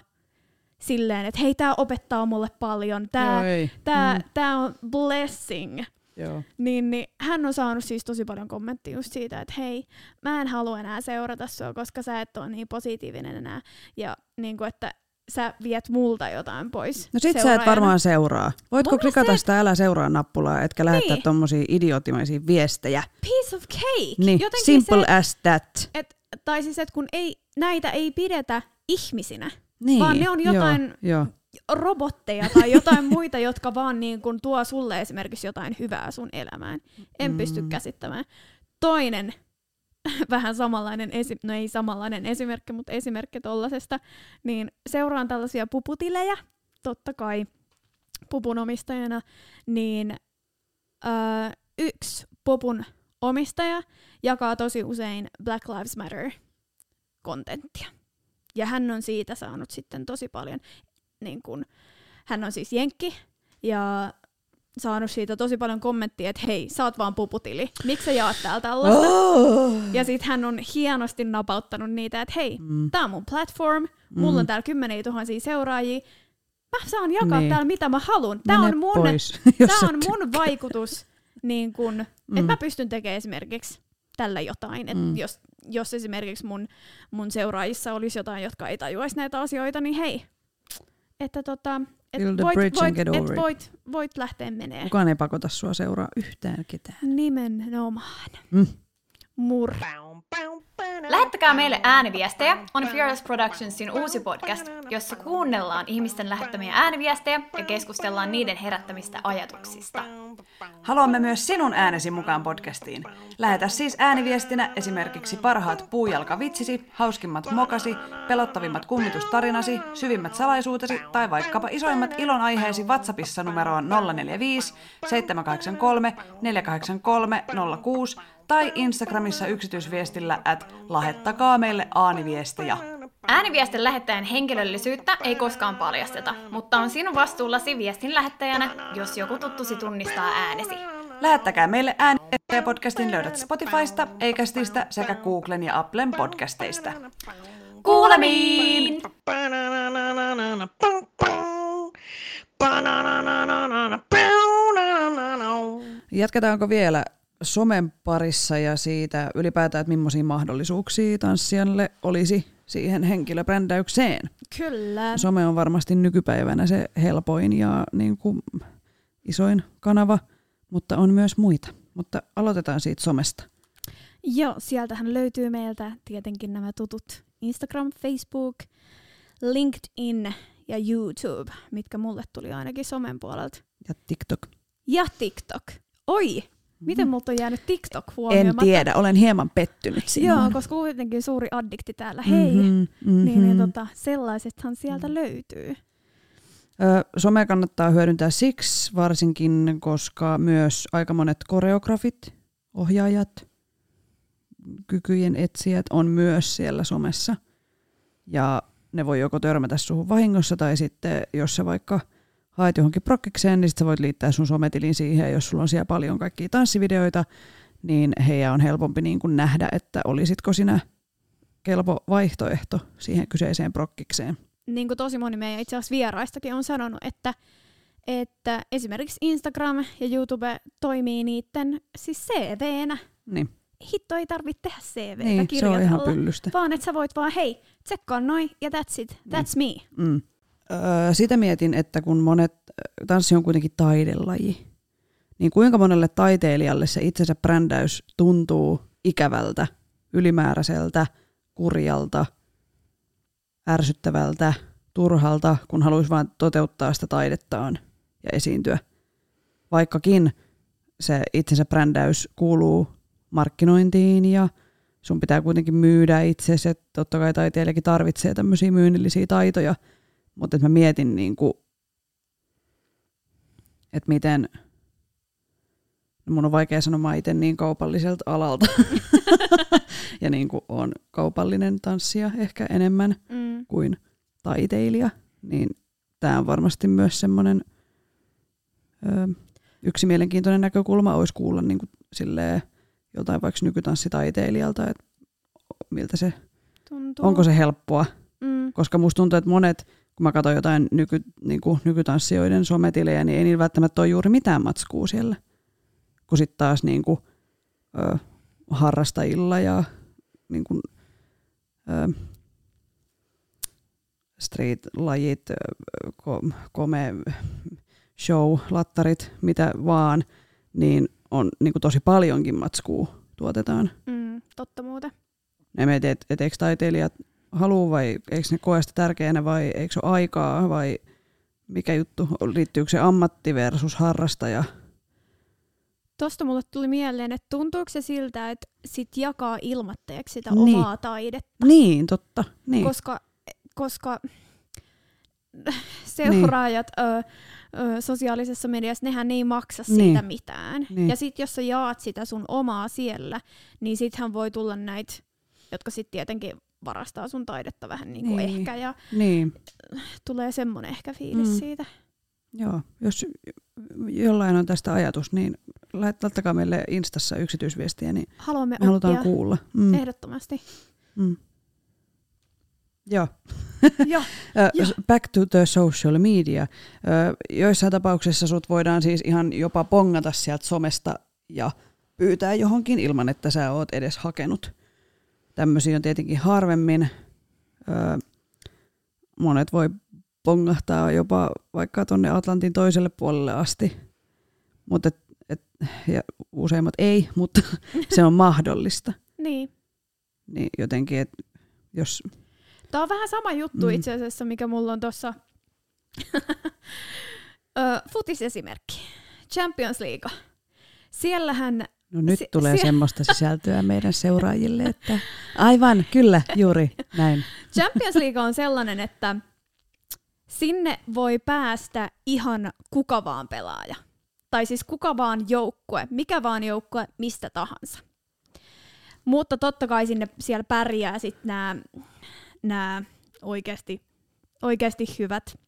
silleen, että hei, tää opettaa mulle paljon, tää, Joo, tää, hmm. tää on blessing. Joo. Niin, niin hän on saanut siis tosi paljon kommenttia just siitä, että hei, mä en halua enää seurata sua, koska sä et ole niin positiivinen enää. Ja niin kuin, että sä viet multa jotain pois No sit sä et varmaan seuraa. Voitko Mun klikata se... sitä älä seuraa nappulaa, etkä lähettää niin. tommosia idioottimaisia viestejä? Piece of cake! Niin, Jotenkin simple se, as that. Et, tai siis, että kun ei, näitä ei pidetä ihmisinä, niin. vaan ne on jotain joo, joo. robotteja tai jotain muita, jotka vaan niin kun tuo sulle esimerkiksi jotain hyvää sun elämään. En mm. pysty käsittämään. Toinen vähän samanlainen, esi- no ei samanlainen esimerkki, mutta esimerkki tollasesta, niin seuraan tällaisia puputilejä, totta kai pupun omistajana, niin öö, yksi pupun omistaja jakaa tosi usein Black Lives Matter-kontenttia. Ja hän on siitä saanut sitten tosi paljon, niin kun, hän on siis jenkki, ja saanut siitä tosi paljon kommenttia, että hei, sä oot vaan puputili. Miksi sä jaat täällä tällaista? Oh. Ja sit hän on hienosti napauttanut niitä, että hei, mm. tää on mun platform, mulla mm. on täällä kymmeniä tuhansia seuraajia, mä saan jakaa niin. täällä mitä mä haluan. Tää Mene on mun, pois, tää on mun vaikutus, niin kun, mm. että mä pystyn tekemään esimerkiksi tällä jotain. Et mm. jos, jos esimerkiksi mun, mun seuraajissa olisi jotain, jotka ei tajuaisi näitä asioita, niin hei, että tota, et voit, voit, et voit, voit lähteä menee. Kukaan ei pakota sua seuraa yhtään ketään. Nimenomaan. Mm. Mur. Lähettäkää meille ääniviestejä on Fearless Productionsin uusi podcast, jossa kuunnellaan ihmisten lähettämiä ääniviestejä ja keskustellaan niiden herättämistä ajatuksista. Haluamme myös sinun äänesi mukaan podcastiin. Lähetä siis ääniviestinä esimerkiksi parhaat puujalkavitsisi, hauskimmat mokasi, pelottavimmat kummitustarinasi, syvimmät salaisuutesi tai vaikkapa isoimmat ilonaiheesi WhatsAppissa numeroon 045 783 483 06 tai Instagramissa yksityisviestillä at lähettäkaa meille ääniviestejä. Ääniviestin lähettäjän henkilöllisyyttä ei koskaan paljasteta, mutta on sinun vastuullasi viestin lähettäjänä, jos joku tuttusi tunnistaa äänesi. Lähettäkää meille ääniviestejä podcastin löydät Spotifysta, Eikästistä sekä Googlen ja Applen podcasteista. Kuulemiin! Jatketaanko vielä somen parissa ja siitä ylipäätään, että millaisia mahdollisuuksia tanssijalle olisi siihen henkilöbrändäykseen. Kyllä. Some on varmasti nykypäivänä se helpoin ja niin kuin isoin kanava, mutta on myös muita. Mutta aloitetaan siitä somesta. Joo, sieltähän löytyy meiltä tietenkin nämä tutut Instagram, Facebook, LinkedIn ja YouTube, mitkä mulle tuli ainakin somen puolelta. Ja TikTok. Ja TikTok. Oi, Miten multa on jäänyt TikTok huomioon? En tiedä, olen hieman pettynyt siihen. Joo, koska kuitenkin suuri addikti täällä, hei. Mm-hmm, mm-hmm. Niin, niin tota, sellaisethan sieltä löytyy. Ö, some kannattaa hyödyntää siksi varsinkin, koska myös aika monet koreografit, ohjaajat, kykyjen etsijät on myös siellä somessa. Ja ne voi joko törmätä suhun vahingossa tai sitten, jos se vaikka – haet johonkin prokkikseen, niin sit sä voit liittää sun sometilin siihen, jos sulla on siellä paljon kaikkia tanssivideoita, niin heidän on helpompi niin kuin nähdä, että olisitko sinä kelpo vaihtoehto siihen kyseiseen prokkikseen. Niin kuin tosi moni meidän itse asiassa vieraistakin on sanonut, että, että esimerkiksi Instagram ja YouTube toimii niiden siis CV-nä. Niin. Hitto ei tarvitse tehdä CVtä niin, kirjoitella, se on ihan pyllystä. vaan että sä voit vaan, hei, tsekkaa noin ja that's it, that's niin. me. Mm. Sitä mietin, että kun monet, tanssi on kuitenkin taidelaji, niin kuinka monelle taiteilijalle se itsensä brändäys tuntuu ikävältä, ylimääräiseltä, kurjalta, ärsyttävältä, turhalta, kun haluaisi vain toteuttaa sitä taidettaan ja esiintyä. Vaikkakin se itsensä brändäys kuuluu markkinointiin ja sun pitää kuitenkin myydä itsesi, että totta kai taiteilijakin tarvitsee tämmöisiä myynnillisiä taitoja, mutta että mä mietin niin kuin, että miten, no mun on vaikea sanoa itse niin kaupalliselta alalta, ja niin kuin on kaupallinen tanssija ehkä enemmän mm. kuin taiteilija, niin tämä on varmasti myös semmoinen yksi mielenkiintoinen näkökulma olisi kuulla niin kuin silleen, joltain vaikka nykytanssitaiteilijalta, että miltä se, tuntuu. onko se helppoa. Mm. Koska musta tuntuu, että monet, kun mä katson jotain nyky, niin kuin nykytanssijoiden sometilejä, niin ei niillä välttämättä ole juuri mitään matskua siellä. Kun sitten taas niin kuin, ö, harrastajilla ja niin kuin, ö, street-lajit, kome, show, lattarit, mitä vaan, niin on niin kuin tosi paljonkin matskua tuotetaan. Mm, totta muuten. Ne mietit, että et eikö taiteilijat halua vai eikö ne koe sitä tärkeänä vai eikö se ole aikaa vai mikä juttu, liittyykö se ammatti versus harrastaja? Tuosta mulle tuli mieleen, että tuntuuko se siltä, että sit jakaa ilmatteeksi sitä niin. omaa taidetta? Niin, totta. Niin. Koska, koska seuraajat niin. ö, ö, sosiaalisessa mediassa, nehän ei maksa niin. siitä mitään. Niin. Ja sitten jos sä jaat sitä sun omaa siellä, niin sittenhän voi tulla näitä, jotka sitten tietenkin varastaa sun taidetta vähän niin kuin niin. ehkä. Ja niin. tulee semmoinen ehkä fiilis mm. siitä. Joo, jos jollain on tästä ajatus, niin laittakaa meille Instassa yksityisviestiä, niin Haluamme me halutaan kuulla. Mm. Ehdottomasti. Mm. Joo. ja, Back to the social media. Joissain tapauksissa sut voidaan siis ihan jopa pongata sieltä somesta ja pyytää johonkin ilman, että sä oot edes hakenut. Tämmöisiä on tietenkin harvemmin. Monet voi pongahtaa jopa vaikka tuonne Atlantin toiselle puolelle asti. Mutta et, et, ja useimmat ei, mutta se on mahdollista. niin. Niin jotenkin, että jos Tämä on vähän sama juttu mm. itse asiassa, mikä mulla on tuossa futisesimerkki. Champions League. Siellähän... No nyt si- tulee sie- semmoista sisältöä meidän seuraajille, että aivan, kyllä, juuri näin. Champions League on sellainen, että sinne voi päästä ihan kuka vaan pelaaja. Tai siis kuka vaan joukkue, mikä vaan joukkue, mistä tahansa. Mutta totta kai sinne siellä pärjää sitten nämä nämä oikeasti, oikeasti hyvät,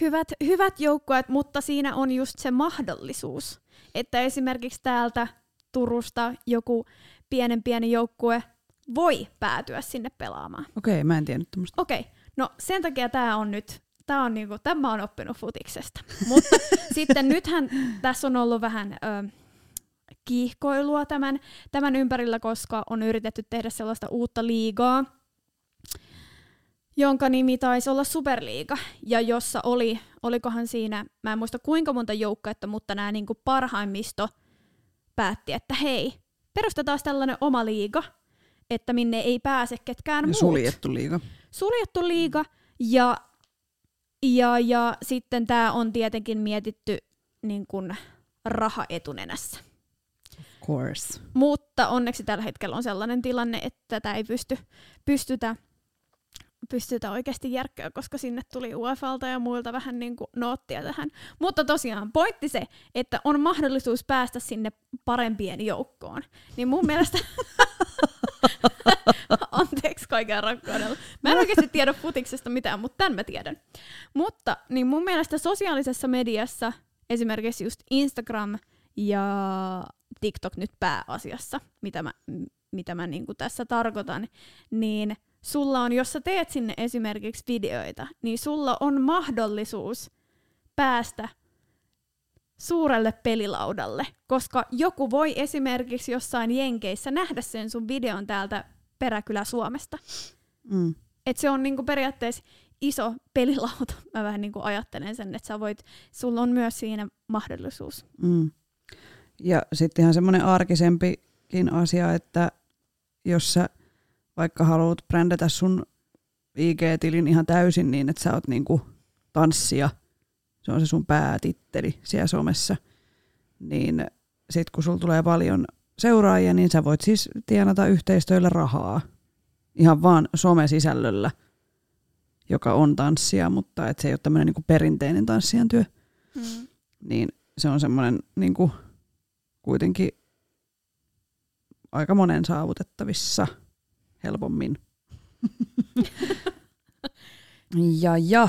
hyvät, hyvät joukkueet, mutta siinä on just se mahdollisuus, että esimerkiksi täältä Turusta joku pienen pieni joukkue voi päätyä sinne pelaamaan. Okei, okay, mä en tiennyt tämmöistä. Okei, okay. no sen takia tämä on nyt, tämä on niinku, tämä on oppinut futiksesta. Mutta sitten nythän tässä on ollut vähän ö, kiihkoilua tämän, tämän ympärillä, koska on yritetty tehdä sellaista uutta liigaa, jonka nimi taisi olla Superliiga, ja jossa oli, olikohan siinä, mä en muista kuinka monta joukkuetta, mutta nämä niin parhaimmisto päätti, että hei, perustetaan tällainen oma liiga, että minne ei pääse ketkään muut. Suljettu liiga. Suljettu liiga, ja, ja, ja sitten tämä on tietenkin mietitty niin kuin raha etunenässä. Of course. Mutta onneksi tällä hetkellä on sellainen tilanne, että tätä ei pysty, pystytä pystytä oikeasti järkköä, koska sinne tuli UEFalta ja muilta vähän niin kuin noottia tähän. Mutta tosiaan pointti se, että on mahdollisuus päästä sinne parempien joukkoon. Niin mun mielestä... Anteeksi kaiken rakkaudella. Mä en oikeasti tiedä futiksesta mitään, mutta tämän mä tiedän. Mutta niin mun mielestä sosiaalisessa mediassa, esimerkiksi just Instagram ja TikTok nyt pääasiassa, mitä mä, mitä mä niin kuin tässä tarkoitan, niin – sulla on, jos sä teet sinne esimerkiksi videoita, niin sulla on mahdollisuus päästä suurelle pelilaudalle, koska joku voi esimerkiksi jossain Jenkeissä nähdä sen sun videon täältä peräkylä Suomesta. Mm. Et se on niinku periaatteessa iso pelilauta. Mä vähän niinku ajattelen sen, että sä voit, sulla on myös siinä mahdollisuus. Mm. Ja sitten ihan semmoinen arkisempikin asia, että jos sä vaikka haluat brändätä sun IG-tilin ihan täysin niin, että sä oot niinku tanssija, se on se sun päätitteli siellä somessa, niin sit kun sulla tulee paljon seuraajia, niin sä voit siis tienata yhteistyöllä rahaa. Ihan vaan somesisällöllä, joka on tanssia, mutta et se ei ole tämmöinen niinku perinteinen tanssijan työ. Mm. Niin se on semmoinen niinku, kuitenkin aika monen saavutettavissa helpommin. ja ja,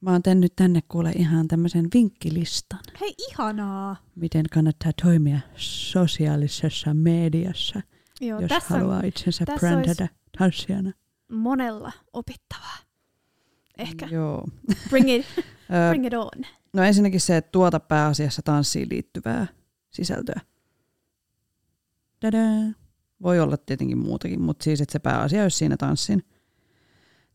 mä oon tehnyt tänne kuule ihan tämmöisen vinkkilistan, Hei, ihanaa. miten kannattaa toimia sosiaalisessa mediassa, Joo, jos tässä haluaa on itsensä tässä brändätä tanssijana. monella opittavaa. Ehkä. Joo. Bring it, bring it on. no ensinnäkin se, että tuota pääasiassa tanssiin liittyvää sisältöä. Tadaa. Voi olla tietenkin muutakin, mutta siis että se pääasia olisi siinä tanssin,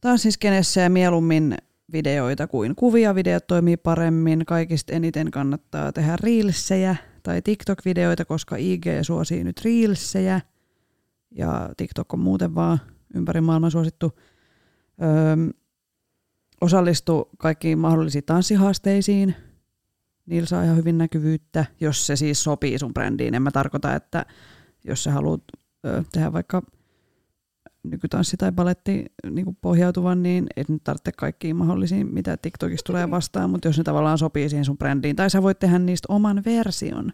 tanssiskenessä ja mieluummin videoita kuin kuvia. Videot toimii paremmin. Kaikista eniten kannattaa tehdä reelsejä tai TikTok-videoita, koska IG suosii nyt reelsejä. Ja TikTok on muuten vaan ympäri maailman suosittu. Öö, osallistu kaikkiin mahdollisiin tanssihaasteisiin. Niillä saa ihan hyvin näkyvyyttä, jos se siis sopii sun brändiin. En mä tarkoita, että jos sä haluat ö, tehdä vaikka nykytanssi tai baletti niin kuin pohjautuvan, niin et nyt tarvitse kaikkiin mahdollisiin, mitä TikTokista tulee vastaan, mutta jos ne tavallaan sopii siihen sun brändiin, tai sä voit tehdä niistä oman version.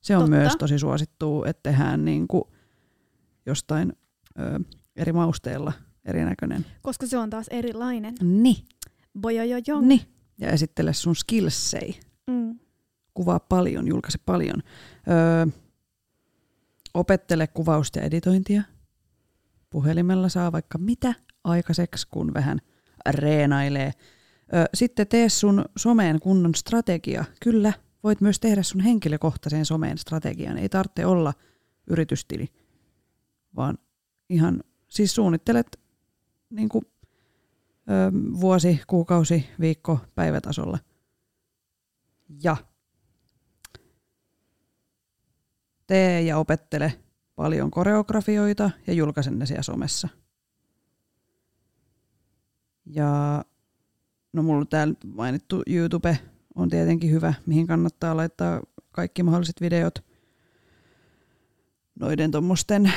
Se on Totta. myös tosi suosittu, että tehdään niin kuin jostain ö, eri mausteella erinäköinen. Koska se on taas erilainen. Niin. Bojojojo. Niin. Ja esittele sun skillsei. Mm. Kuvaa paljon, julkaise paljon. Öö, opettele kuvausta ja editointia. Puhelimella saa vaikka mitä aikaiseksi, kun vähän reenailee. Sitten tee sun someen kunnon strategia. Kyllä, voit myös tehdä sun henkilökohtaisen someen strategian. Ei tarvitse olla yritystili, vaan ihan siis suunnittelet niin kuin, vuosi, kuukausi, viikko, päivätasolla. Ja tee ja opettele paljon koreografioita ja julkaise ne siellä somessa. Ja no mulla täällä mainittu YouTube on tietenkin hyvä, mihin kannattaa laittaa kaikki mahdolliset videot noiden tuommoisten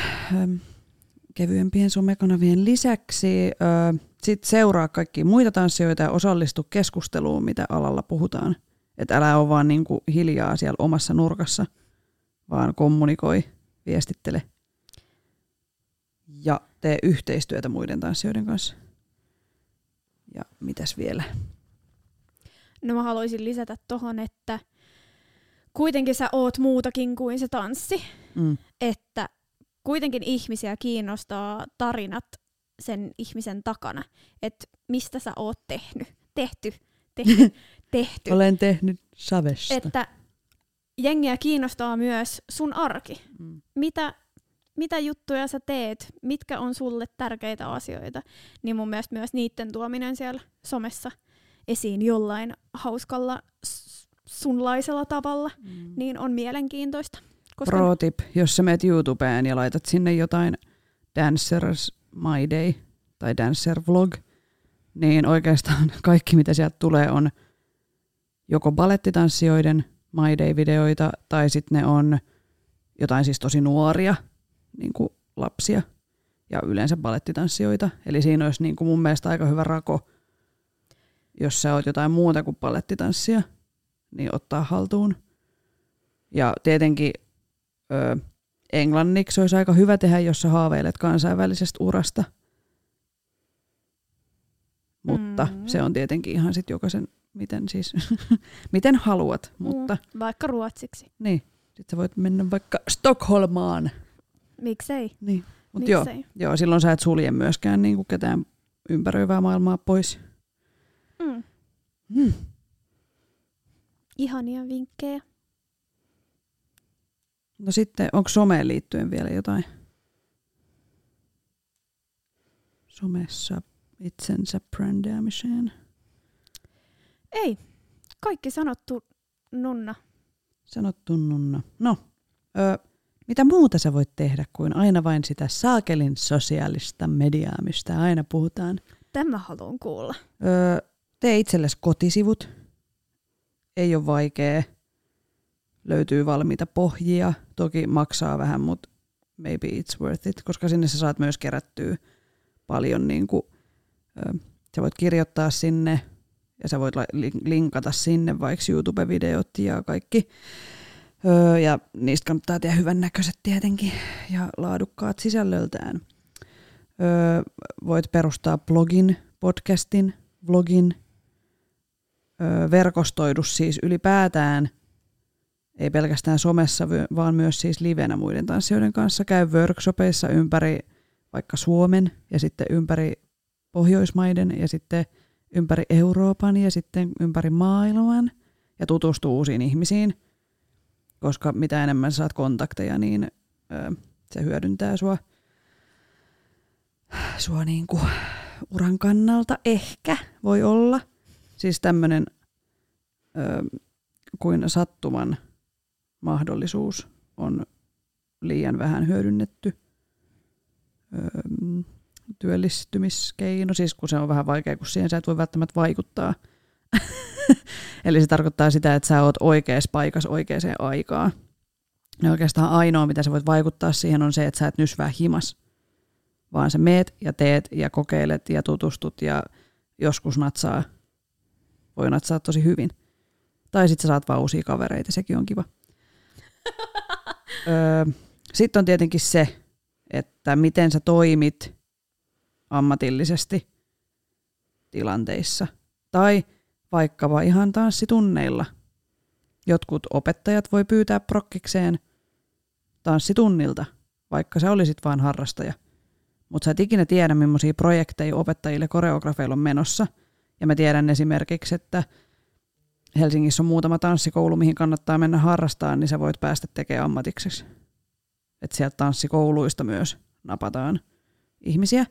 kevyempien somekanavien lisäksi. Sitten seuraa kaikki muita tanssijoita ja osallistu keskusteluun, mitä alalla puhutaan. Että älä ole vaan niinku hiljaa siellä omassa nurkassa, vaan kommunikoi, viestittele ja tee yhteistyötä muiden tanssijoiden kanssa. Ja mitäs vielä? No mä haluaisin lisätä tohon, että kuitenkin sä oot muutakin kuin se tanssi. Mm. Että kuitenkin ihmisiä kiinnostaa tarinat sen ihmisen takana. Että mistä sä oot tehnyt, tehty, tehty, tehty. Olen tehnyt savesta. Että jengiä kiinnostaa myös sun arki. Mm. Mitä, mitä juttuja sä teet, mitkä on sulle tärkeitä asioita, niin mun mielestä myös niiden tuominen siellä somessa esiin jollain hauskalla sunlaisella tavalla, Mm. niin on mielenkiintoista. Koska Pro tip, jos sä meet YouTubeen ja laitat sinne jotain Dancers My Day tai Dancer Vlog, niin oikeastaan kaikki mitä sieltä tulee on joko balettitanssijoiden My Day-videoita tai sitten ne on jotain siis tosi nuoria niin kuin lapsia ja yleensä balettitanssijoita. Eli siinä olisi niin kuin mun mielestä aika hyvä rako, jos sä oot jotain muuta kuin balettitanssia, niin ottaa haltuun. Ja tietenkin ö, englanniksi olisi aika hyvä tehdä, jos sä haaveilet kansainvälisestä urasta. Mutta Mm. se on tietenkin ihan sit jokaisen, miten siis, miten haluat. Mutta Mm, vaikka ruotsiksi. niin, sit sä voit mennä vaikka Stockholmaan. Miksei? Niin. Mutta joo, joo, silloin sä et sulje myöskään niinku ketään ympäröivää maailmaa pois. Mm. Hmm. Ihania vinkkejä. No sitten, onko someen liittyen vielä jotain? Somessa itsensä brändäämiseen. Ei, kaikki sanottu nunna. Sanottu nunna. No, ö, mitä muuta sä voit tehdä kuin aina vain sitä saakelin sosiaalista mediaa, mistä aina puhutaan? Tämä haluan kuulla. Ö, tee itsellesi kotisivut. Ei ole vaikea. löytyy valmiita pohjia. Toki maksaa vähän, mutta maybe it's worth it, koska sinne sä saat myös kerättyä paljon, niin kuin, sä voit kirjoittaa sinne ja sä voit linkata sinne vaikka YouTube-videot ja kaikki. Öö, ja niistä kannattaa tehdä hyvän näköiset tietenkin ja laadukkaat sisällöltään. Öö, voit perustaa blogin, podcastin, vlogin, öö, verkostoidu siis ylipäätään, ei pelkästään somessa, vaan myös siis livenä muiden tanssijoiden kanssa. Käy workshopeissa ympäri vaikka Suomen ja sitten ympäri Pohjoismaiden ja sitten ympäri Euroopan ja sitten ympäri maailman ja tutustuu uusiin ihmisiin, koska mitä enemmän saat kontakteja, niin se hyödyntää sua, sua niin kuin uran kannalta ehkä voi olla. Siis tämmöinen kuin sattuman mahdollisuus on liian vähän hyödynnetty työllistymiskeino, siis kun se on vähän vaikea, kun siihen sä et voi välttämättä vaikuttaa. Eli se tarkoittaa sitä, että sä oot oikeassa paikassa oikeaan aikaan. Ja oikeastaan ainoa, mitä sä voit vaikuttaa siihen, on se, että sä et nysvää himas. Vaan sä meet ja teet ja kokeilet ja tutustut ja joskus natsaa. Voi natsaa tosi hyvin. Tai sitten sä saat vaan uusia kavereita, sekin on kiva. öö, sitten on tietenkin se, että miten sä toimit ammatillisesti tilanteissa. Tai vaikkapa ihan tanssitunneilla. Jotkut opettajat voi pyytää prokkikseen tanssitunnilta, vaikka sä olisit vain harrastaja. Mutta sä et ikinä tiedä, millaisia projekteja opettajille koreografeilla on menossa. Ja mä tiedän esimerkiksi, että Helsingissä on muutama tanssikoulu, mihin kannattaa mennä harrastamaan, niin sä voit päästä tekemään ammatikseksi. Että sieltä tanssikouluista myös napataan ihmisiä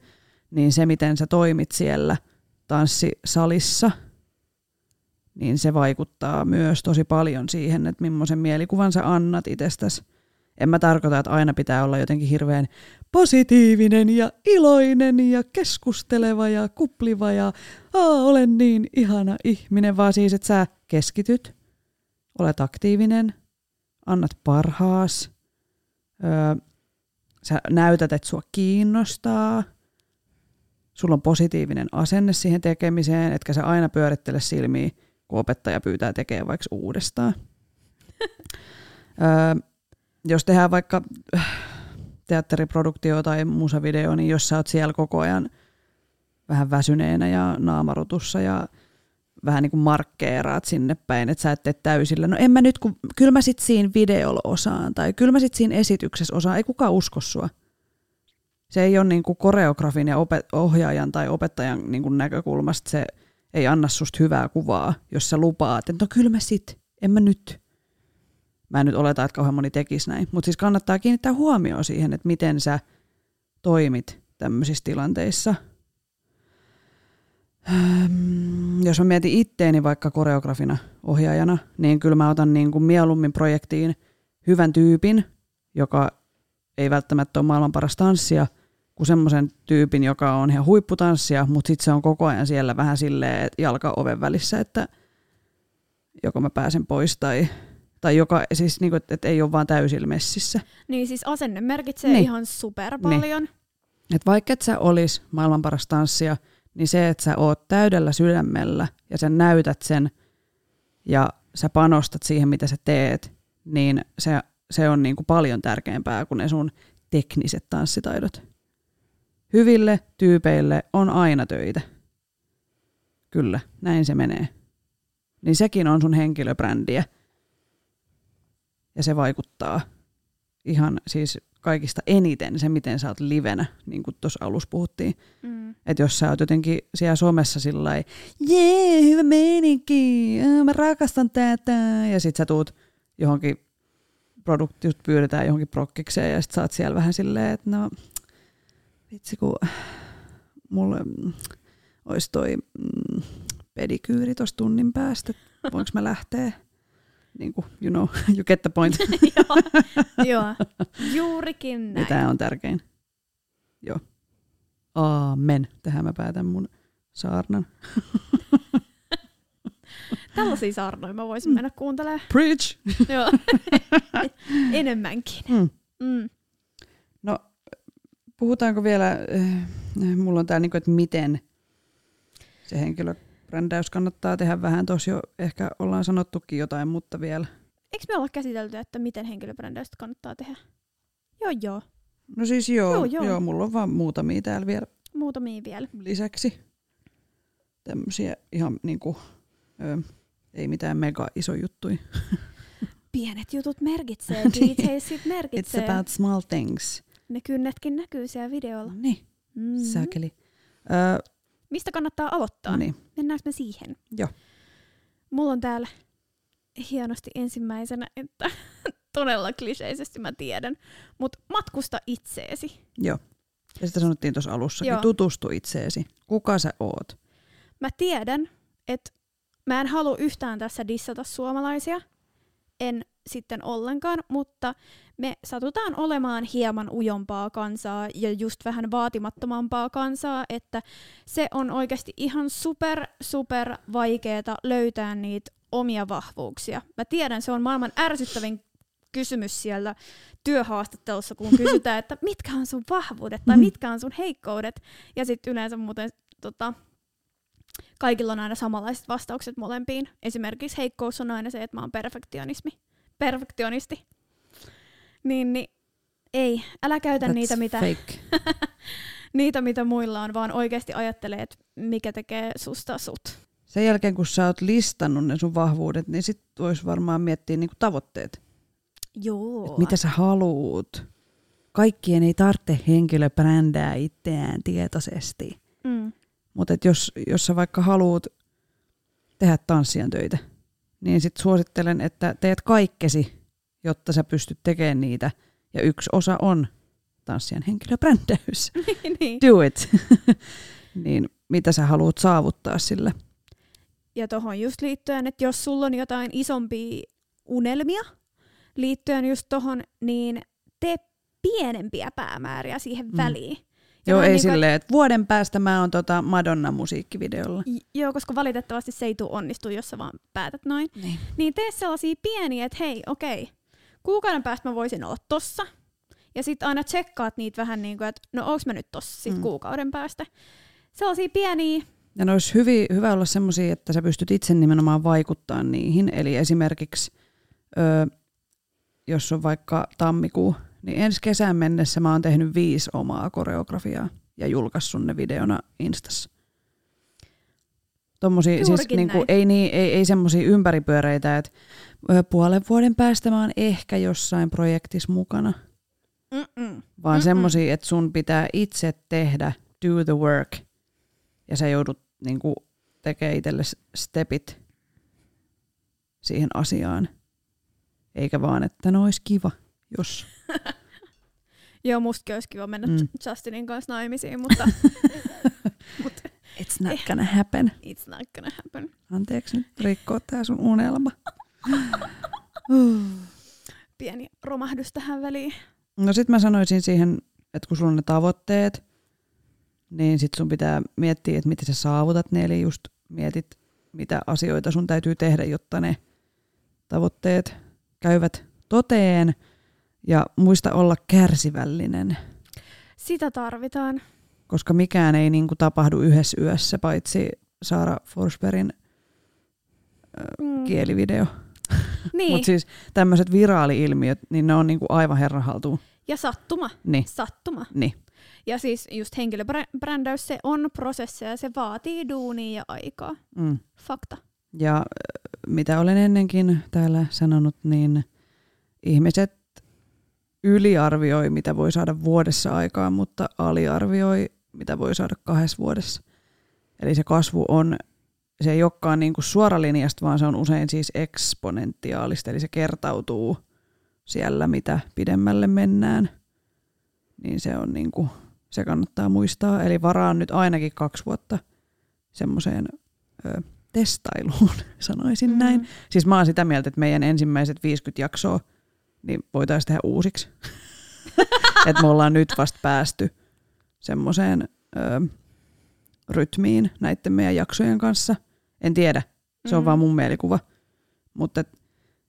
niin se, miten sä toimit siellä tanssisalissa, niin se vaikuttaa myös tosi paljon siihen, että millaisen mielikuvan sä annat itsestäsi. En mä tarkoita, että aina pitää olla jotenkin hirveän positiivinen ja iloinen ja keskusteleva ja kupliva ja olen niin ihana ihminen, vaan siis, että sä keskityt, olet aktiivinen, annat parhaas, öö, sä näytät, että sua kiinnostaa – sulla on positiivinen asenne siihen tekemiseen, etkä sä aina pyörittele silmiä, kun opettaja pyytää tekemään vaikka uudestaan. öö, jos tehdään vaikka äh, teatteriproduktio tai musavideo, niin jos sä oot siellä koko ajan vähän väsyneenä ja naamarutussa ja vähän niin kuin markkeeraat sinne päin, että sä et tee täysillä. No en mä nyt, kun kyllä mä sit siinä videolla osaan tai kyllä mä sit siinä esityksessä osaan, ei kukaan usko sua se ei ole niin kuin koreografin ja ohjaajan tai opettajan niin kuin näkökulmasta, se ei anna susta hyvää kuvaa, jos sä lupaat, että no kyllä mä sit, en mä nyt. Mä en nyt oleta, että kauhean moni tekisi näin, mutta siis kannattaa kiinnittää huomioon siihen, että miten sä toimit tämmöisissä tilanteissa. jos mä mietin itteeni vaikka koreografina ohjaajana, niin kyllä mä otan niin kuin mieluummin projektiin hyvän tyypin, joka ei välttämättä ole maailman paras tanssia, kuin semmoisen tyypin, joka on ihan huipputanssia, mutta sitten se on koko ajan siellä vähän silleen jalka oven välissä, että joko mä pääsen pois tai, tai joka, siis niinku, että et ei ole vaan täysin messissä. Niin siis asenne merkitsee niin. ihan super paljon. Niin. Et vaikka et sä olis maailman paras tanssia, niin se, että sä oot täydellä sydämellä ja sä näytät sen ja sä panostat siihen, mitä sä teet, niin se, se on niinku paljon tärkeämpää kuin ne sun tekniset tanssitaidot hyville tyypeille on aina töitä. Kyllä, näin se menee. Niin sekin on sun henkilöbrändiä. Ja se vaikuttaa ihan siis kaikista eniten se, miten sä oot livenä, niin kuin tuossa alussa puhuttiin. Mm. Että jos sä oot jotenkin siellä somessa sillä jee, hyvä meininki, mä rakastan tätä, ja sit sä tuut johonkin produkti, just pyydetään johonkin prokkikseen, ja sit sä oot siellä vähän silleen, että no, vitsi kun mulle olisi toi mm, pedikyyri tuossa tunnin päästä, voinko mä lähteä? Niin kuin, you know, you get the point. joo, joo, juurikin näin. Ja tämä on tärkein. Joo. Aamen. Tähän mä päätän mun saarnan. Tällaisia saarnoja mä voisin mennä kuuntelemaan. Preach! Joo. Enemmänkin. Mm. Mm. Puhutaanko vielä, äh, mulla on tää niinku, että miten se henkilöbrändäys kannattaa tehdä vähän. Tuossa jo ehkä ollaan sanottukin jotain, mutta vielä. Eikö me olla käsitelty, että miten henkilöbrändäystä kannattaa tehdä? Joo, joo. No siis joo, Joo, joo, joo. mulla on vaan muutamia täällä vielä Muutamia vielä. lisäksi. Tämmöisiä ihan niinku, ö, ei mitään mega iso juttuja. Pienet jutut merkitsee, Niin. detailit It's merkitsee. about small things. Ne kynnetkin näkyy siellä videolla. Niin, Mm. säkeli. Ö, Mistä kannattaa aloittaa? niin, Mennäänkö me siihen? Joo. Mulla on täällä hienosti ensimmäisenä, että todella kliseisesti mä tiedän, mutta matkusta itseesi. joo. Ja sitä sanottiin tuossa alussakin, Joo. tutustu itseesi. Kuka sä oot? Mä tiedän, että mä en halua yhtään tässä dissata suomalaisia, en sitten ollenkaan, mutta me satutaan olemaan hieman ujompaa kansaa ja just vähän vaatimattomampaa kansaa, että se on oikeasti ihan super, super vaikeeta löytää niitä omia vahvuuksia. Mä tiedän, se on maailman ärsyttävin kysymys siellä työhaastattelussa, kun kysytään, että mitkä on sun vahvuudet tai mitkä on sun heikkoudet. Ja sitten yleensä muuten tota, kaikilla on aina samanlaiset vastaukset molempiin. Esimerkiksi heikkous on aina se, että mä oon perfektionismi. Perfektionisti. Niin, niin ei, älä käytä That's niitä mitä, niitä, mitä muilla on, vaan oikeasti ajattele, että mikä tekee susta sut. Sen jälkeen, kun sä oot listannut ne sun vahvuudet, niin sit vois varmaan miettiä niinku tavoitteet. Joo. Et mitä sä haluut. Kaikkien ei tarvitse henkilöbrändää itseään tietoisesti. Mm. Mutta jos, jos sä vaikka haluut tehdä tanssijan töitä, niin sit suosittelen, että teet kaikkesi, jotta sä pystyt tekemään niitä. Ja yksi osa on tanssijan henkilöbrändäys. niin. Do it! niin mitä sä haluat saavuttaa sillä? Ja tuohon just liittyen, että jos sulla on jotain isompia unelmia liittyen just tohon, niin tee pienempiä päämääriä siihen Mm. väliin. Ja Joo, ei niinku, silleen, että vuoden päästä mä oon tota Madonna musiikkivideolla. Joo, koska valitettavasti se ei tule onnistu, jos sä vaan päätät noin. Niin. Niin tee sellaisia pieniä, että hei, okei, kuukauden päästä mä voisin olla tossa. Ja sitten aina tsekkaat niitä vähän niin kuin, että no onks mä nyt tossa sit Mm. kuukauden päästä. Sellaisia pieniä, Ja ne olisi hyvi, hyvä olla semmoisia, että sä pystyt itse nimenomaan vaikuttaa niihin. Eli esimerkiksi, ö, jos on vaikka tammikuu, niin ensi kesän mennessä mä oon tehnyt viisi omaa koreografiaa ja julkaissut ne videona Instassa. Tommosia, siis niinku, näin. ei, niin, ei, ei semmoisia ympäripyöreitä, että puolen vuoden päästä mä oon ehkä jossain projektissa mukana, Mm-mm. vaan Mm-mm. semmoisia, että sun pitää itse tehdä, do the work, ja sä joudut niinku, tekemään itselle stepit siihen asiaan. Eikä vaan, että no olisi kiva, jos. Joo, mustakin olisi kiva mennä Mm. Justinin kanssa naimisiin, mutta mut It's not gonna happen. it's not gonna happen. Anteeksi nyt rikkoa tää sun unelma. Pieni romahdus tähän väliin. No sit mä sanoisin siihen, että kun sulla on ne tavoitteet, niin sit sun pitää miettiä, että miten sä saavutat ne, eli just mietit, mitä asioita sun täytyy tehdä, jotta ne tavoitteet käyvät toteen, ja muista olla kärsivällinen, Sitä tarvitaan. Koska mikään ei niinku tapahdu yhdessä yössä, paitsi Saara Forsbergin Mm. kielivideo. Niin, Mutta siis tämmöiset viraali-ilmiöt, niin ne on niinku aivan herran haltuun. ja sattuma. Niin, Sattuma. niin. Ja siis just henkilöbrändäys, se on prosessi ja se vaatii duunia ja aikaa. Mm. Fakta. Ja mitä olen ennenkin täällä sanonut, niin ihmiset yliarvioi, mitä voi saada vuodessa aikaan, mutta aliarvioi, mitä voi saada kahdessa vuodessa. Eli se kasvu on, se ei olekaan niin kuin suoralinjasta, vaan se on usein siis eksponentiaalista, eli se kertautuu siellä, mitä pidemmälle mennään. Niin se on niin kuin, se kannattaa muistaa. Eli varaan nyt ainakin kaksi vuotta semmoiseen testailuun, sanoisin mm. näin. Siis mä oon sitä mieltä, että meidän ensimmäiset 50 jaksoa niin voitaisiin tehdä uusiksi. että me ollaan nyt vasta päästy semmoiseen rytmiin näiden meidän jaksojen kanssa. En tiedä, Se on Mm. vaan mun mielikuva. Mutta et,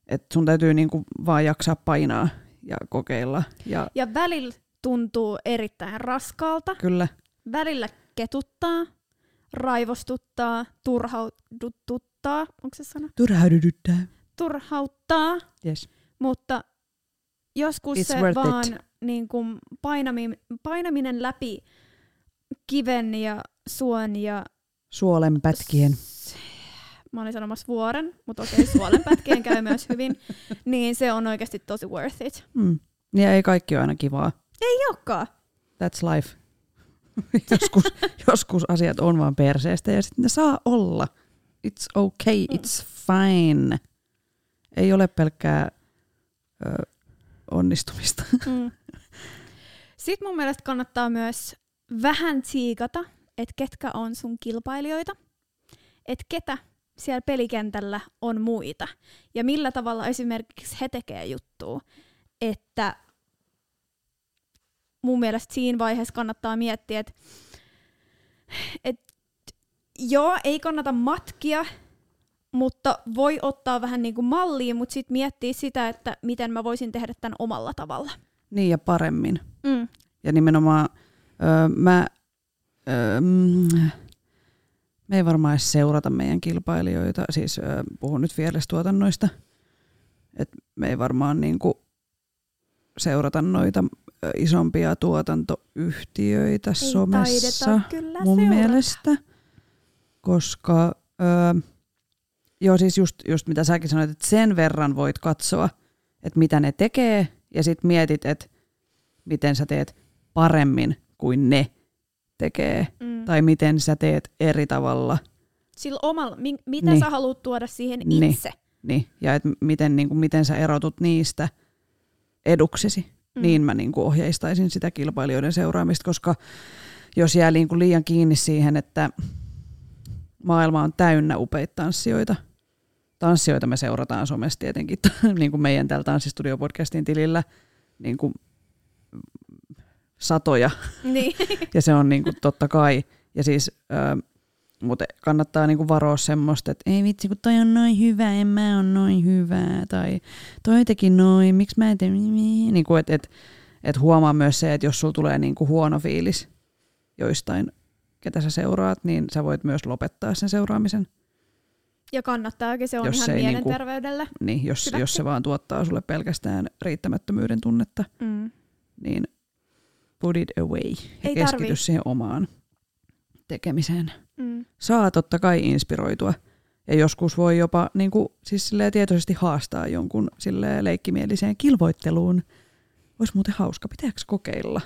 et sun täytyy niinku vaan jaksaa painaa ja kokeilla. Ja Ja välillä tuntuu erittäin raskaalta, kyllä, välillä ketuttaa, raivostuttaa, turhauduttaa, onko se sana? turhaududyttää. Turhauttaa, Yes. mutta joskus It's se vaan it. niin kuin painami, painaminen läpi kiven ja suon ja Suolen pätkien. s- mä olin sanomassa vuoren, mutta okei, suolenpätkien käy myös hyvin, niin se on oikeasti tosi worth it. Mm. Ja ei kaikki ole aina kivaa. Ei olekaan. That's life. joskus, joskus asiat on vaan perseestä ja sitten ne saa olla. It's okay, Mm. it's fine. Ei ole pelkkää ö, onnistumista. Mm. Sitten mun mielestä kannattaa myös vähän tsiikata, että ketkä on sun kilpailijoita, että ketä siellä pelikentällä on muita ja millä tavalla esimerkiksi he tekee juttua. Että mun mielestä siinä vaiheessa kannattaa miettiä, että et, joo, ei kannata matkia, mutta voi ottaa vähän niin kuin mallia, mutta sitten miettiä sitä, että miten mä voisin tehdä tämän omalla tavalla. niin ja paremmin. Mm. Ja nimenomaan ö, mä, ö, mm, me ei varmaan edes seurata meidän kilpailijoita, siis ö, puhun nyt Fearless-tuotannoista, et me ei varmaan niinku seurata noita isompia tuotantoyhtiöitä Ei somessa kyllä mun seurata. mielestä, koska ö, joo siis just, just mitä säkin sanoit, että sen verran voit katsoa, että mitä ne tekee ja sitten mietit, että miten sä teet paremmin kuin ne tekee Mm. tai miten sä teet eri tavalla. Sillä omalla, mi- mitä Niin. sä haluat tuoda siihen Niin. itse. Niin, ja et miten, niin kuin, miten sä erotut niistä eduksesi. Mm. Niin mä niin kuin ohjeistaisin sitä kilpailijoiden seuraamista, koska jos jää niin kuin liian kiinni siihen, että maailma on täynnä upeita tanssijoita. Tanssijoita me seurataan somessa tietenkin, niin kuin meidän täällä Tanssistudio-podcastin tilillä niin kuin satoja Niin. ja se on niinku totta kai. Ja siis, ö, mutta kannattaa niinku varoa semmoista, että ei vitsi, kun toi on noin hyvä, en mä on noin hyvä. Tai toi teki noin, miksi mä en tee niinku, että et, et huomaa myös se, että jos sulla tulee niinku huono fiilis joistain, ketä sä seuraat, niin sä voit myös lopettaa sen seuraamisen. Ja kannattaakin, se on Jos ihan niinku- mielenterveydelle. Niin jos, Hyväksi. jos se vaan tuottaa sulle pelkästään riittämättömyyden tunnetta, Mm. niin put it away ja Ei keskity tarvii. siihen omaan tekemiseen. Mm. saa totta kai inspiroitua. Ja joskus voi jopa niin kuin, siis tietoisesti haastaa jonkun silleen leikkimieliseen kilvoitteluun. Olisi muuten hauska, pitääkö kokeilla?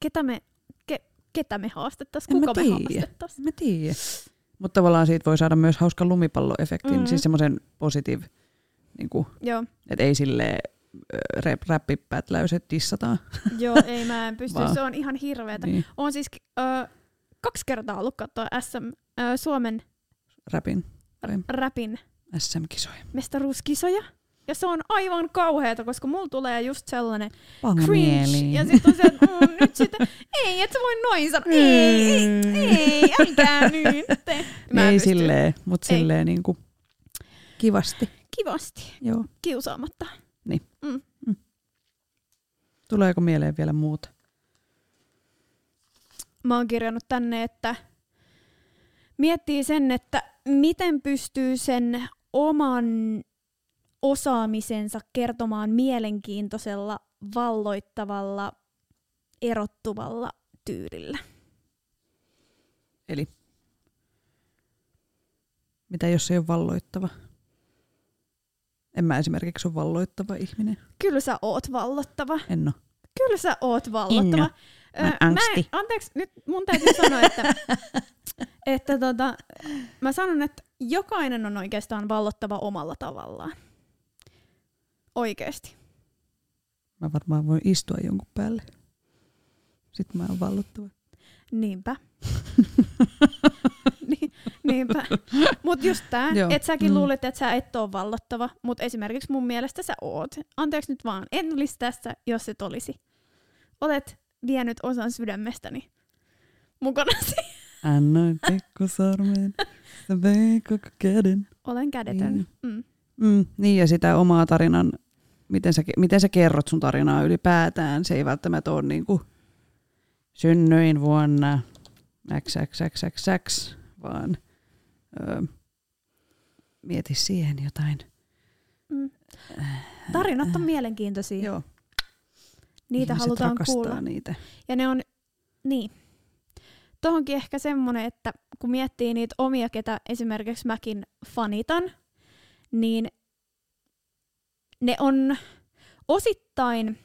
Ketä me, ke, ketä me haastettaisiin? En Kuka me tiedä. haastettaisiin? Mä tiedän. Mutta tavallaan siitä voi saada myös hauskan lumipalloefektin, Mm. mm. siis semmoisen positive, niin kuin, että ei silleen rap, räppipätläyset dissataan. joo, ei mä en pysty. Se on ihan hirveetä. Niin, On siis ö, kaksi kertaa ollut katsoa SM, ö, Suomen rapin, räpin SM-kisoja. mestaruuskisoja. Ja se on aivan kauheata, koska mulla tulee just sellainen Panga cringe. mieliin. Ja sitten on se, että mm, nyt sitten, ei, et sä voi noin sanoa. Ei, ei, ei, älkää nyt. Mä ei pysty. silleen, mutta silleen niin kuin kivasti. Kivasti, Joo. kiusaamatta. Tuleeko mieleen vielä muuta? Mä oon kirjannut tänne, että miettii sen, että miten pystyy sen oman osaamisensa kertomaan mielenkiintoisella, valloittavalla, erottuvalla tyylillä. Eli mitä jos ei ole valloittava? En mä esimerkiksi ole valloittava ihminen. Kyllä sä oot vallottava. En ole. Kyllä sä oot vallottava. En oo. Mä oon Ö, angsti. anteeksi, nyt mun täytyy sanoa, että, että tota, mä sanon, että jokainen on oikeastaan vallottava omalla tavallaan. Oikeesti. Mä varmaan voin istua jonkun päälle. Sitten mä oon vallottava. Niinpä. Ni, niinpä. Mut just tää, että säkin Mm. luulet, että sä et oo vallottava, mutta esimerkiksi mun mielestä sä oot. Anteeksi nyt vaan, en olisi tässä, jos et olisi. Olet vienyt osan sydämestäni mukanasi. Annoin pikkusormen Sä vei koko käden. Olen kädetön. Niin. Mm. Mm, niin ja sitä omaa tarinan, miten sä, miten sä kerrot sun tarinaa ylipäätään. Se ei välttämättä ole niin kuin synnyin vuonna XXXXX, vaan ö, mieti siihen jotain. Mm. Tarinat on mielenkiintoisia. Joo, Niitä ihmiset halutaan kuulla. niitä. Ja ne on, niin. Tohonkin ehkä semmonen, että kun miettii niitä omia, ketä esimerkiksi mäkin fanitan, niin ne on osittain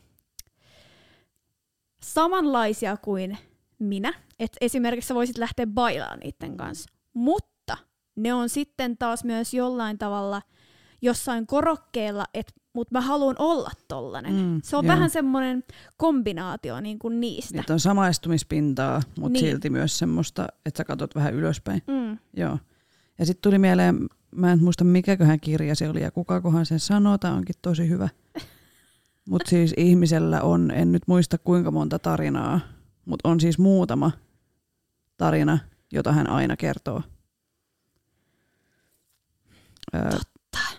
samanlaisia kuin minä. Et esimerkiksi sä voisit lähteä bailaan niiden kanssa. Mutta ne on sitten taas myös jollain tavalla jossain korokkeella, että mut mä haluan olla tollanen. Mm, Se on joo. vähän semmoinen kombinaatio niin kuin niistä. Niitä on samaistumispintaa, mutta Niin. silti myös semmoista, että sä katsot vähän ylöspäin. Mm. Joo. Ja sitten tuli mieleen, mä en muista mikäköhän kirja se oli ja kukakohan sen sanoo, tämä onkin tosi hyvä. Mutta siis ihmisellä on, en nyt muista kuinka monta tarinaa, mutta on siis muutama tarina, jota hän aina kertoo. Ö,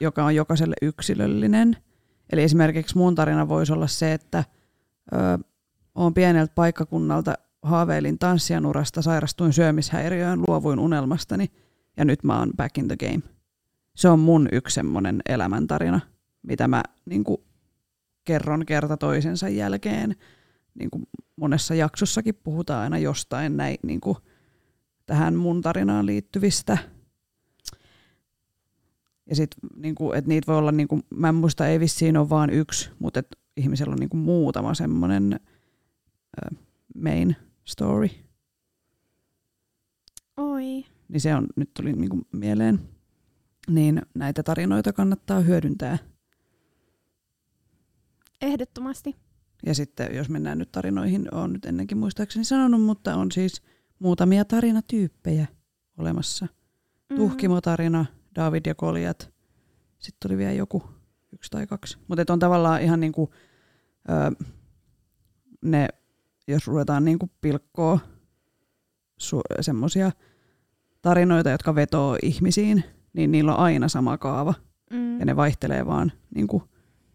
joka on jokaiselle yksilöllinen. Eli esimerkiksi mun tarina voisi olla se, että ö, olen pieneltä paikkakunnalta haaveilin tanssijan urasta, sairastuin syömishäiriöön, luovuin unelmastani ja nyt mä oon back in the game. Se on mun yksi semmoinen elämäntarina, mitä mä niin kuin, kerron kerta toisensa jälkeen. Niin kuin monessa jaksossakin puhutaan aina jostain näin, niin kuin, tähän mun tarinaan liittyvistä. Ja sit, niin kuin, että niitä voi olla, niin kuin, mä en muista, ei vissiin ole vaan yksi, mutta et ihmisellä on niin kuin, muutama semmoinen main story. Oi. Niin se on, nyt tuli niin kuin, mieleen. Niin näitä tarinoita kannattaa hyödyntää. Ehdottomasti. Ja sitten jos mennään nyt tarinoihin, on nyt ennenkin muistaakseni sanonut, mutta on siis muutamia tarinatyyppejä olemassa. Mm. Tuhkimotarina, David ja Koljat. Sitten tuli vielä joku, yksi tai kaksi. Mutta on tavallaan ihan niinku, ö, ne, jos ruvetaan niinku pilkkoa su- semmoisia tarinoita, jotka vetoo ihmisiin, niin niillä on aina sama kaava. Mm. Ja ne vaihtelee vaan niinku,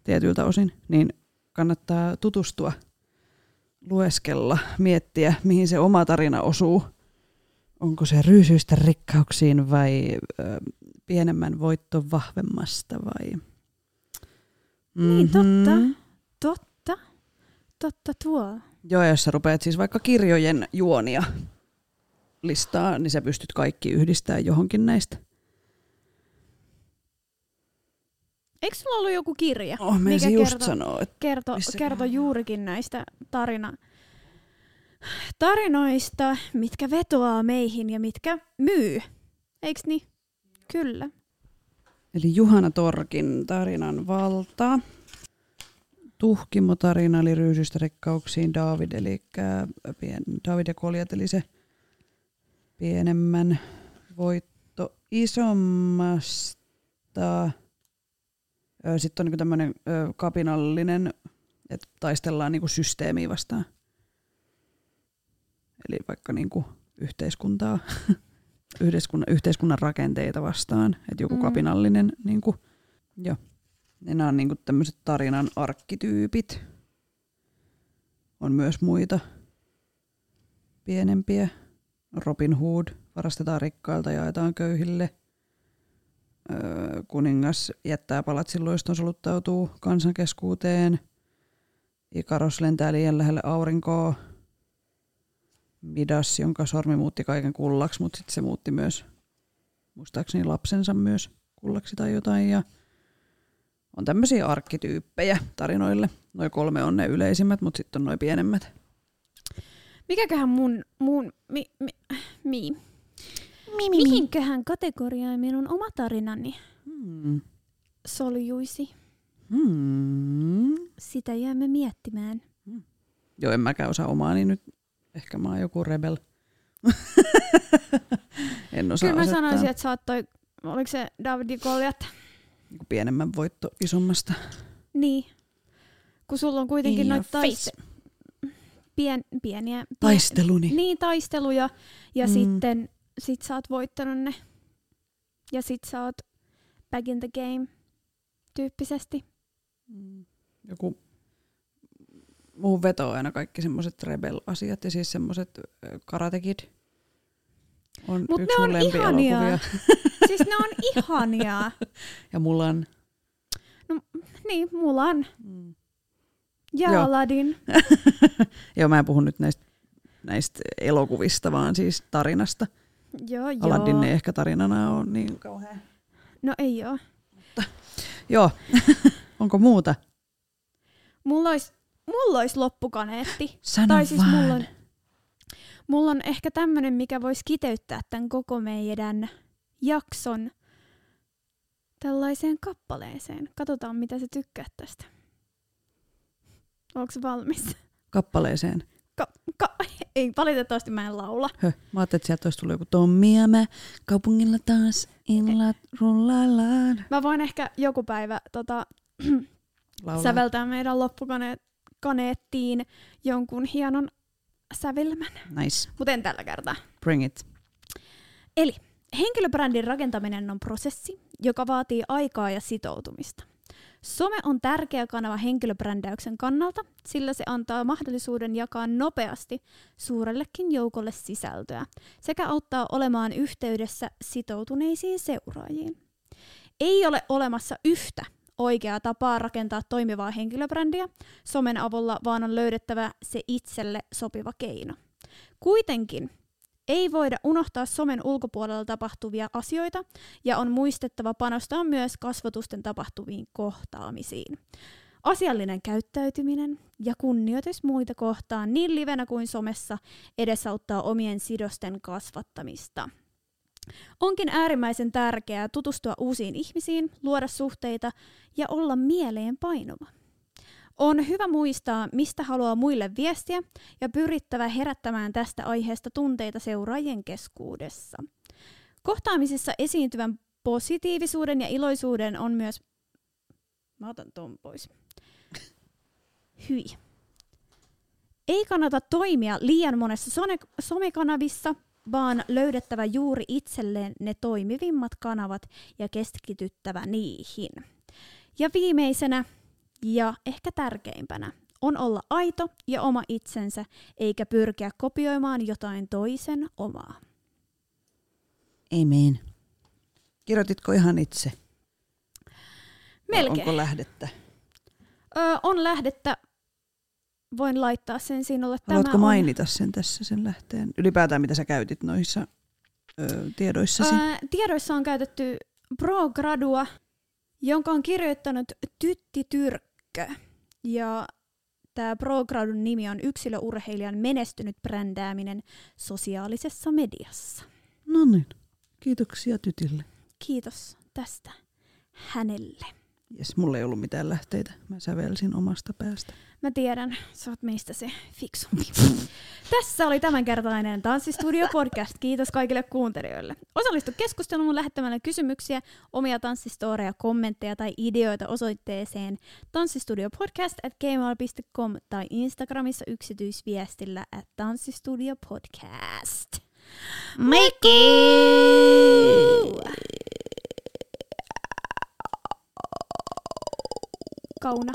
tietyiltä osin. Niin kannattaa tutustua, lueskella, miettiä, mihin se oma tarina osuu. Onko se ryysyistä rikkauksiin vai ö, pienemmän voitto vahvemmasta vai... Niin, totta. Mhm. Totta. Totta tuo. Joo, jos sä rupeat siis vaikka kirjojen juonia listaa, niin sä pystyt kaikki yhdistämään johonkin näistä. Eikö sulla ollut joku kirja, Oh, mikä just kertoo, sanoa, että kerto, Missä kerto kohdassa? juurikin näistä tarina, tarinoista, mitkä vetoaa meihin ja mitkä myy? Eiks niin? Kyllä. Eli Juhana Torkin tarinan valta. Tuhkimo-tarina eli ryysystä rikkauksiin David, eli pien, David ja Koljat, eli se pienemmän voitto isommasta. Sitten on niinku tämmöinen kapinallinen, että taistellaan niinku systeemiä vastaan. Eli vaikka niinku yhteiskuntaa, yhteiskunnan, yhteiskunnan rakenteita vastaan. Että joku Mm. kapinallinen, niinku, joo. Ja nämä on niinku tämmöiset tarinan arkkityypit. On myös muita pienempiä. Robin Hood, varastetaan rikkailta ja jaetaan köyhille. Öö, kuningas jättää palatsin loiston soluttautuu kansankeskuuteen. Ikaros lentää liian lähelle aurinkoa. Midas, jonka sormi muutti kaiken kullaksi, mutta sitten se muutti myös, muistaakseni lapsensa myös kullaksi tai jotain. Ja on tämmöisiä arkkityyppejä tarinoille. Noin kolme on ne yleisimmät, mutta sitten on noin pienemmät. Mikäköhän mun, mun, mi, mi, mi, mi, mi. mihinköhän kategoriaan minun oma tarinani Hmm. soljuisi? Hmm. Sitä jäämme miettimään. Joo, en mäkään osaa omaani nyt. Ehkä mä oon joku rebel. en osaa Kyllä mä asettaa sanoisin, että sä oot toi, oliko se David Goliat? niinku pienemmän voitto isommasta. Niin. Kun sulla on kuitenkin In noita your tais, pien, pieniä... Pien, Taisteluni. Niin, taisteluja. Ja Mm. sitten sit sä oot voittanut ne. ja sit sä oot back in the game tyyppisesti. Mm. Joku muuhun vetoo aina kaikki semmoiset rebel-asiat ja siis semmoset karatekid. On Mut yksi ne on ihania. lempielokuvia. siis ne on ihania. Ja Mulan. Niin, Mulan Mm. Ja Joo. Aladdin. Joo, mä en puhu nyt näistä, näistä elokuvista, vaan siis tarinasta. Joo, joo. Aladdin ei ehkä tarinana ole niin kauhean. No ei oo. Joo, onko muuta? Mulla olisi mulla ois loppukaneetti. Sano tai siis vaan. mulla on, mulla on ehkä tämmönen, mikä voisi kiteyttää tämän koko meidän jakson tällaiseen kappaleeseen. Katsotaan, mitä sä tykkäät tästä. Onko valmis? Kappaleeseen. Ka- ei, valitettavasti mä en laula. Höh, mä ajattelin, että sieltä olisi tullut joku Tommi ja mä kaupungilla taas illat rullaillaan. Mä voin ehkä joku päivä tota, Laulaa. säveltää meidän loppukaneettiin jonkun hienon sävelmän. Nice. Mutta en tällä kertaa. Bring it. Eli henkilöbrändin rakentaminen on prosessi, joka vaatii aikaa ja sitoutumista. Some on tärkeä kanava henkilöbrändäyksen kannalta, sillä se antaa mahdollisuuden jakaa nopeasti suurellekin joukolle sisältöä sekä auttaa olemaan yhteydessä sitoutuneisiin seuraajiin. Ei ole olemassa yhtä oikeaa tapaa rakentaa toimivaa henkilöbrändiä somen avulla, vaan on löydettävä se itselle sopiva keino. Kuitenkin ei voida unohtaa somen ulkopuolella tapahtuvia asioita ja on muistettava panostaa myös kasvotusten tapahtuviin kohtaamisiin. Asiallinen käyttäytyminen ja kunnioitus muita kohtaan niin livenä kuin somessa edesauttaa omien sidosten kasvattamista. Onkin äärimmäisen tärkeää tutustua uusiin ihmisiin, luoda suhteita ja olla mieleen painuva. On hyvä muistaa, mistä haluaa muille viestiä ja pyrittävä herättämään tästä aiheesta tunteita seuraajien keskuudessa. Kohtaamisissa esiintyvän positiivisuuden ja iloisuuden on myös... Mä otan ton pois. Hyi. Ei kannata toimia liian monessa some- somekanavissa, vaan löydettävä juuri itselleen ne toimivimmat kanavat ja keskityttävä niihin. Ja viimeisenä, ja ehkä tärkeimpänä, on olla aito ja oma itsensä, eikä pyrkiä kopioimaan jotain toisen omaa. Amen. Kirjoititko ihan itse? Vai Melkein. Onko lähdettä? Öö, on lähdettä. Voin laittaa sen sinulle. Haluatko Tämä mainita sen tässä, sen lähteen? Ylipäätään mitä sä käytit noissa ö, tiedoissasi? on, öö, tiedoissa on käytetty Pro Gradua, jonka on kirjoittanut Tytti Tyrkkö. Ja tämä Pro Gradun nimi on yksilöurheilijan menestynyt brändääminen sosiaalisessa mediassa. No niin. Kiitoksia tytille. Kiitos tästä hänelle. Jes, mulla ei ollut mitään lähteitä. Mä sävelsin omasta päästä. Mä tiedän, sä oot meistä se fiksumpi. Tässä oli tämänkertainen Tanssistudio podcast. Kiitos kaikille kuuntelijoille. Osallistu keskusteluun lähettämällä kysymyksiä, omia tanssistoreja, kommentteja tai ideoita osoitteeseen tanssistudiopodcast at gmail.com tai Instagramissa yksityisviestillä at tanssistudiopodcast. Mikki! Kauna.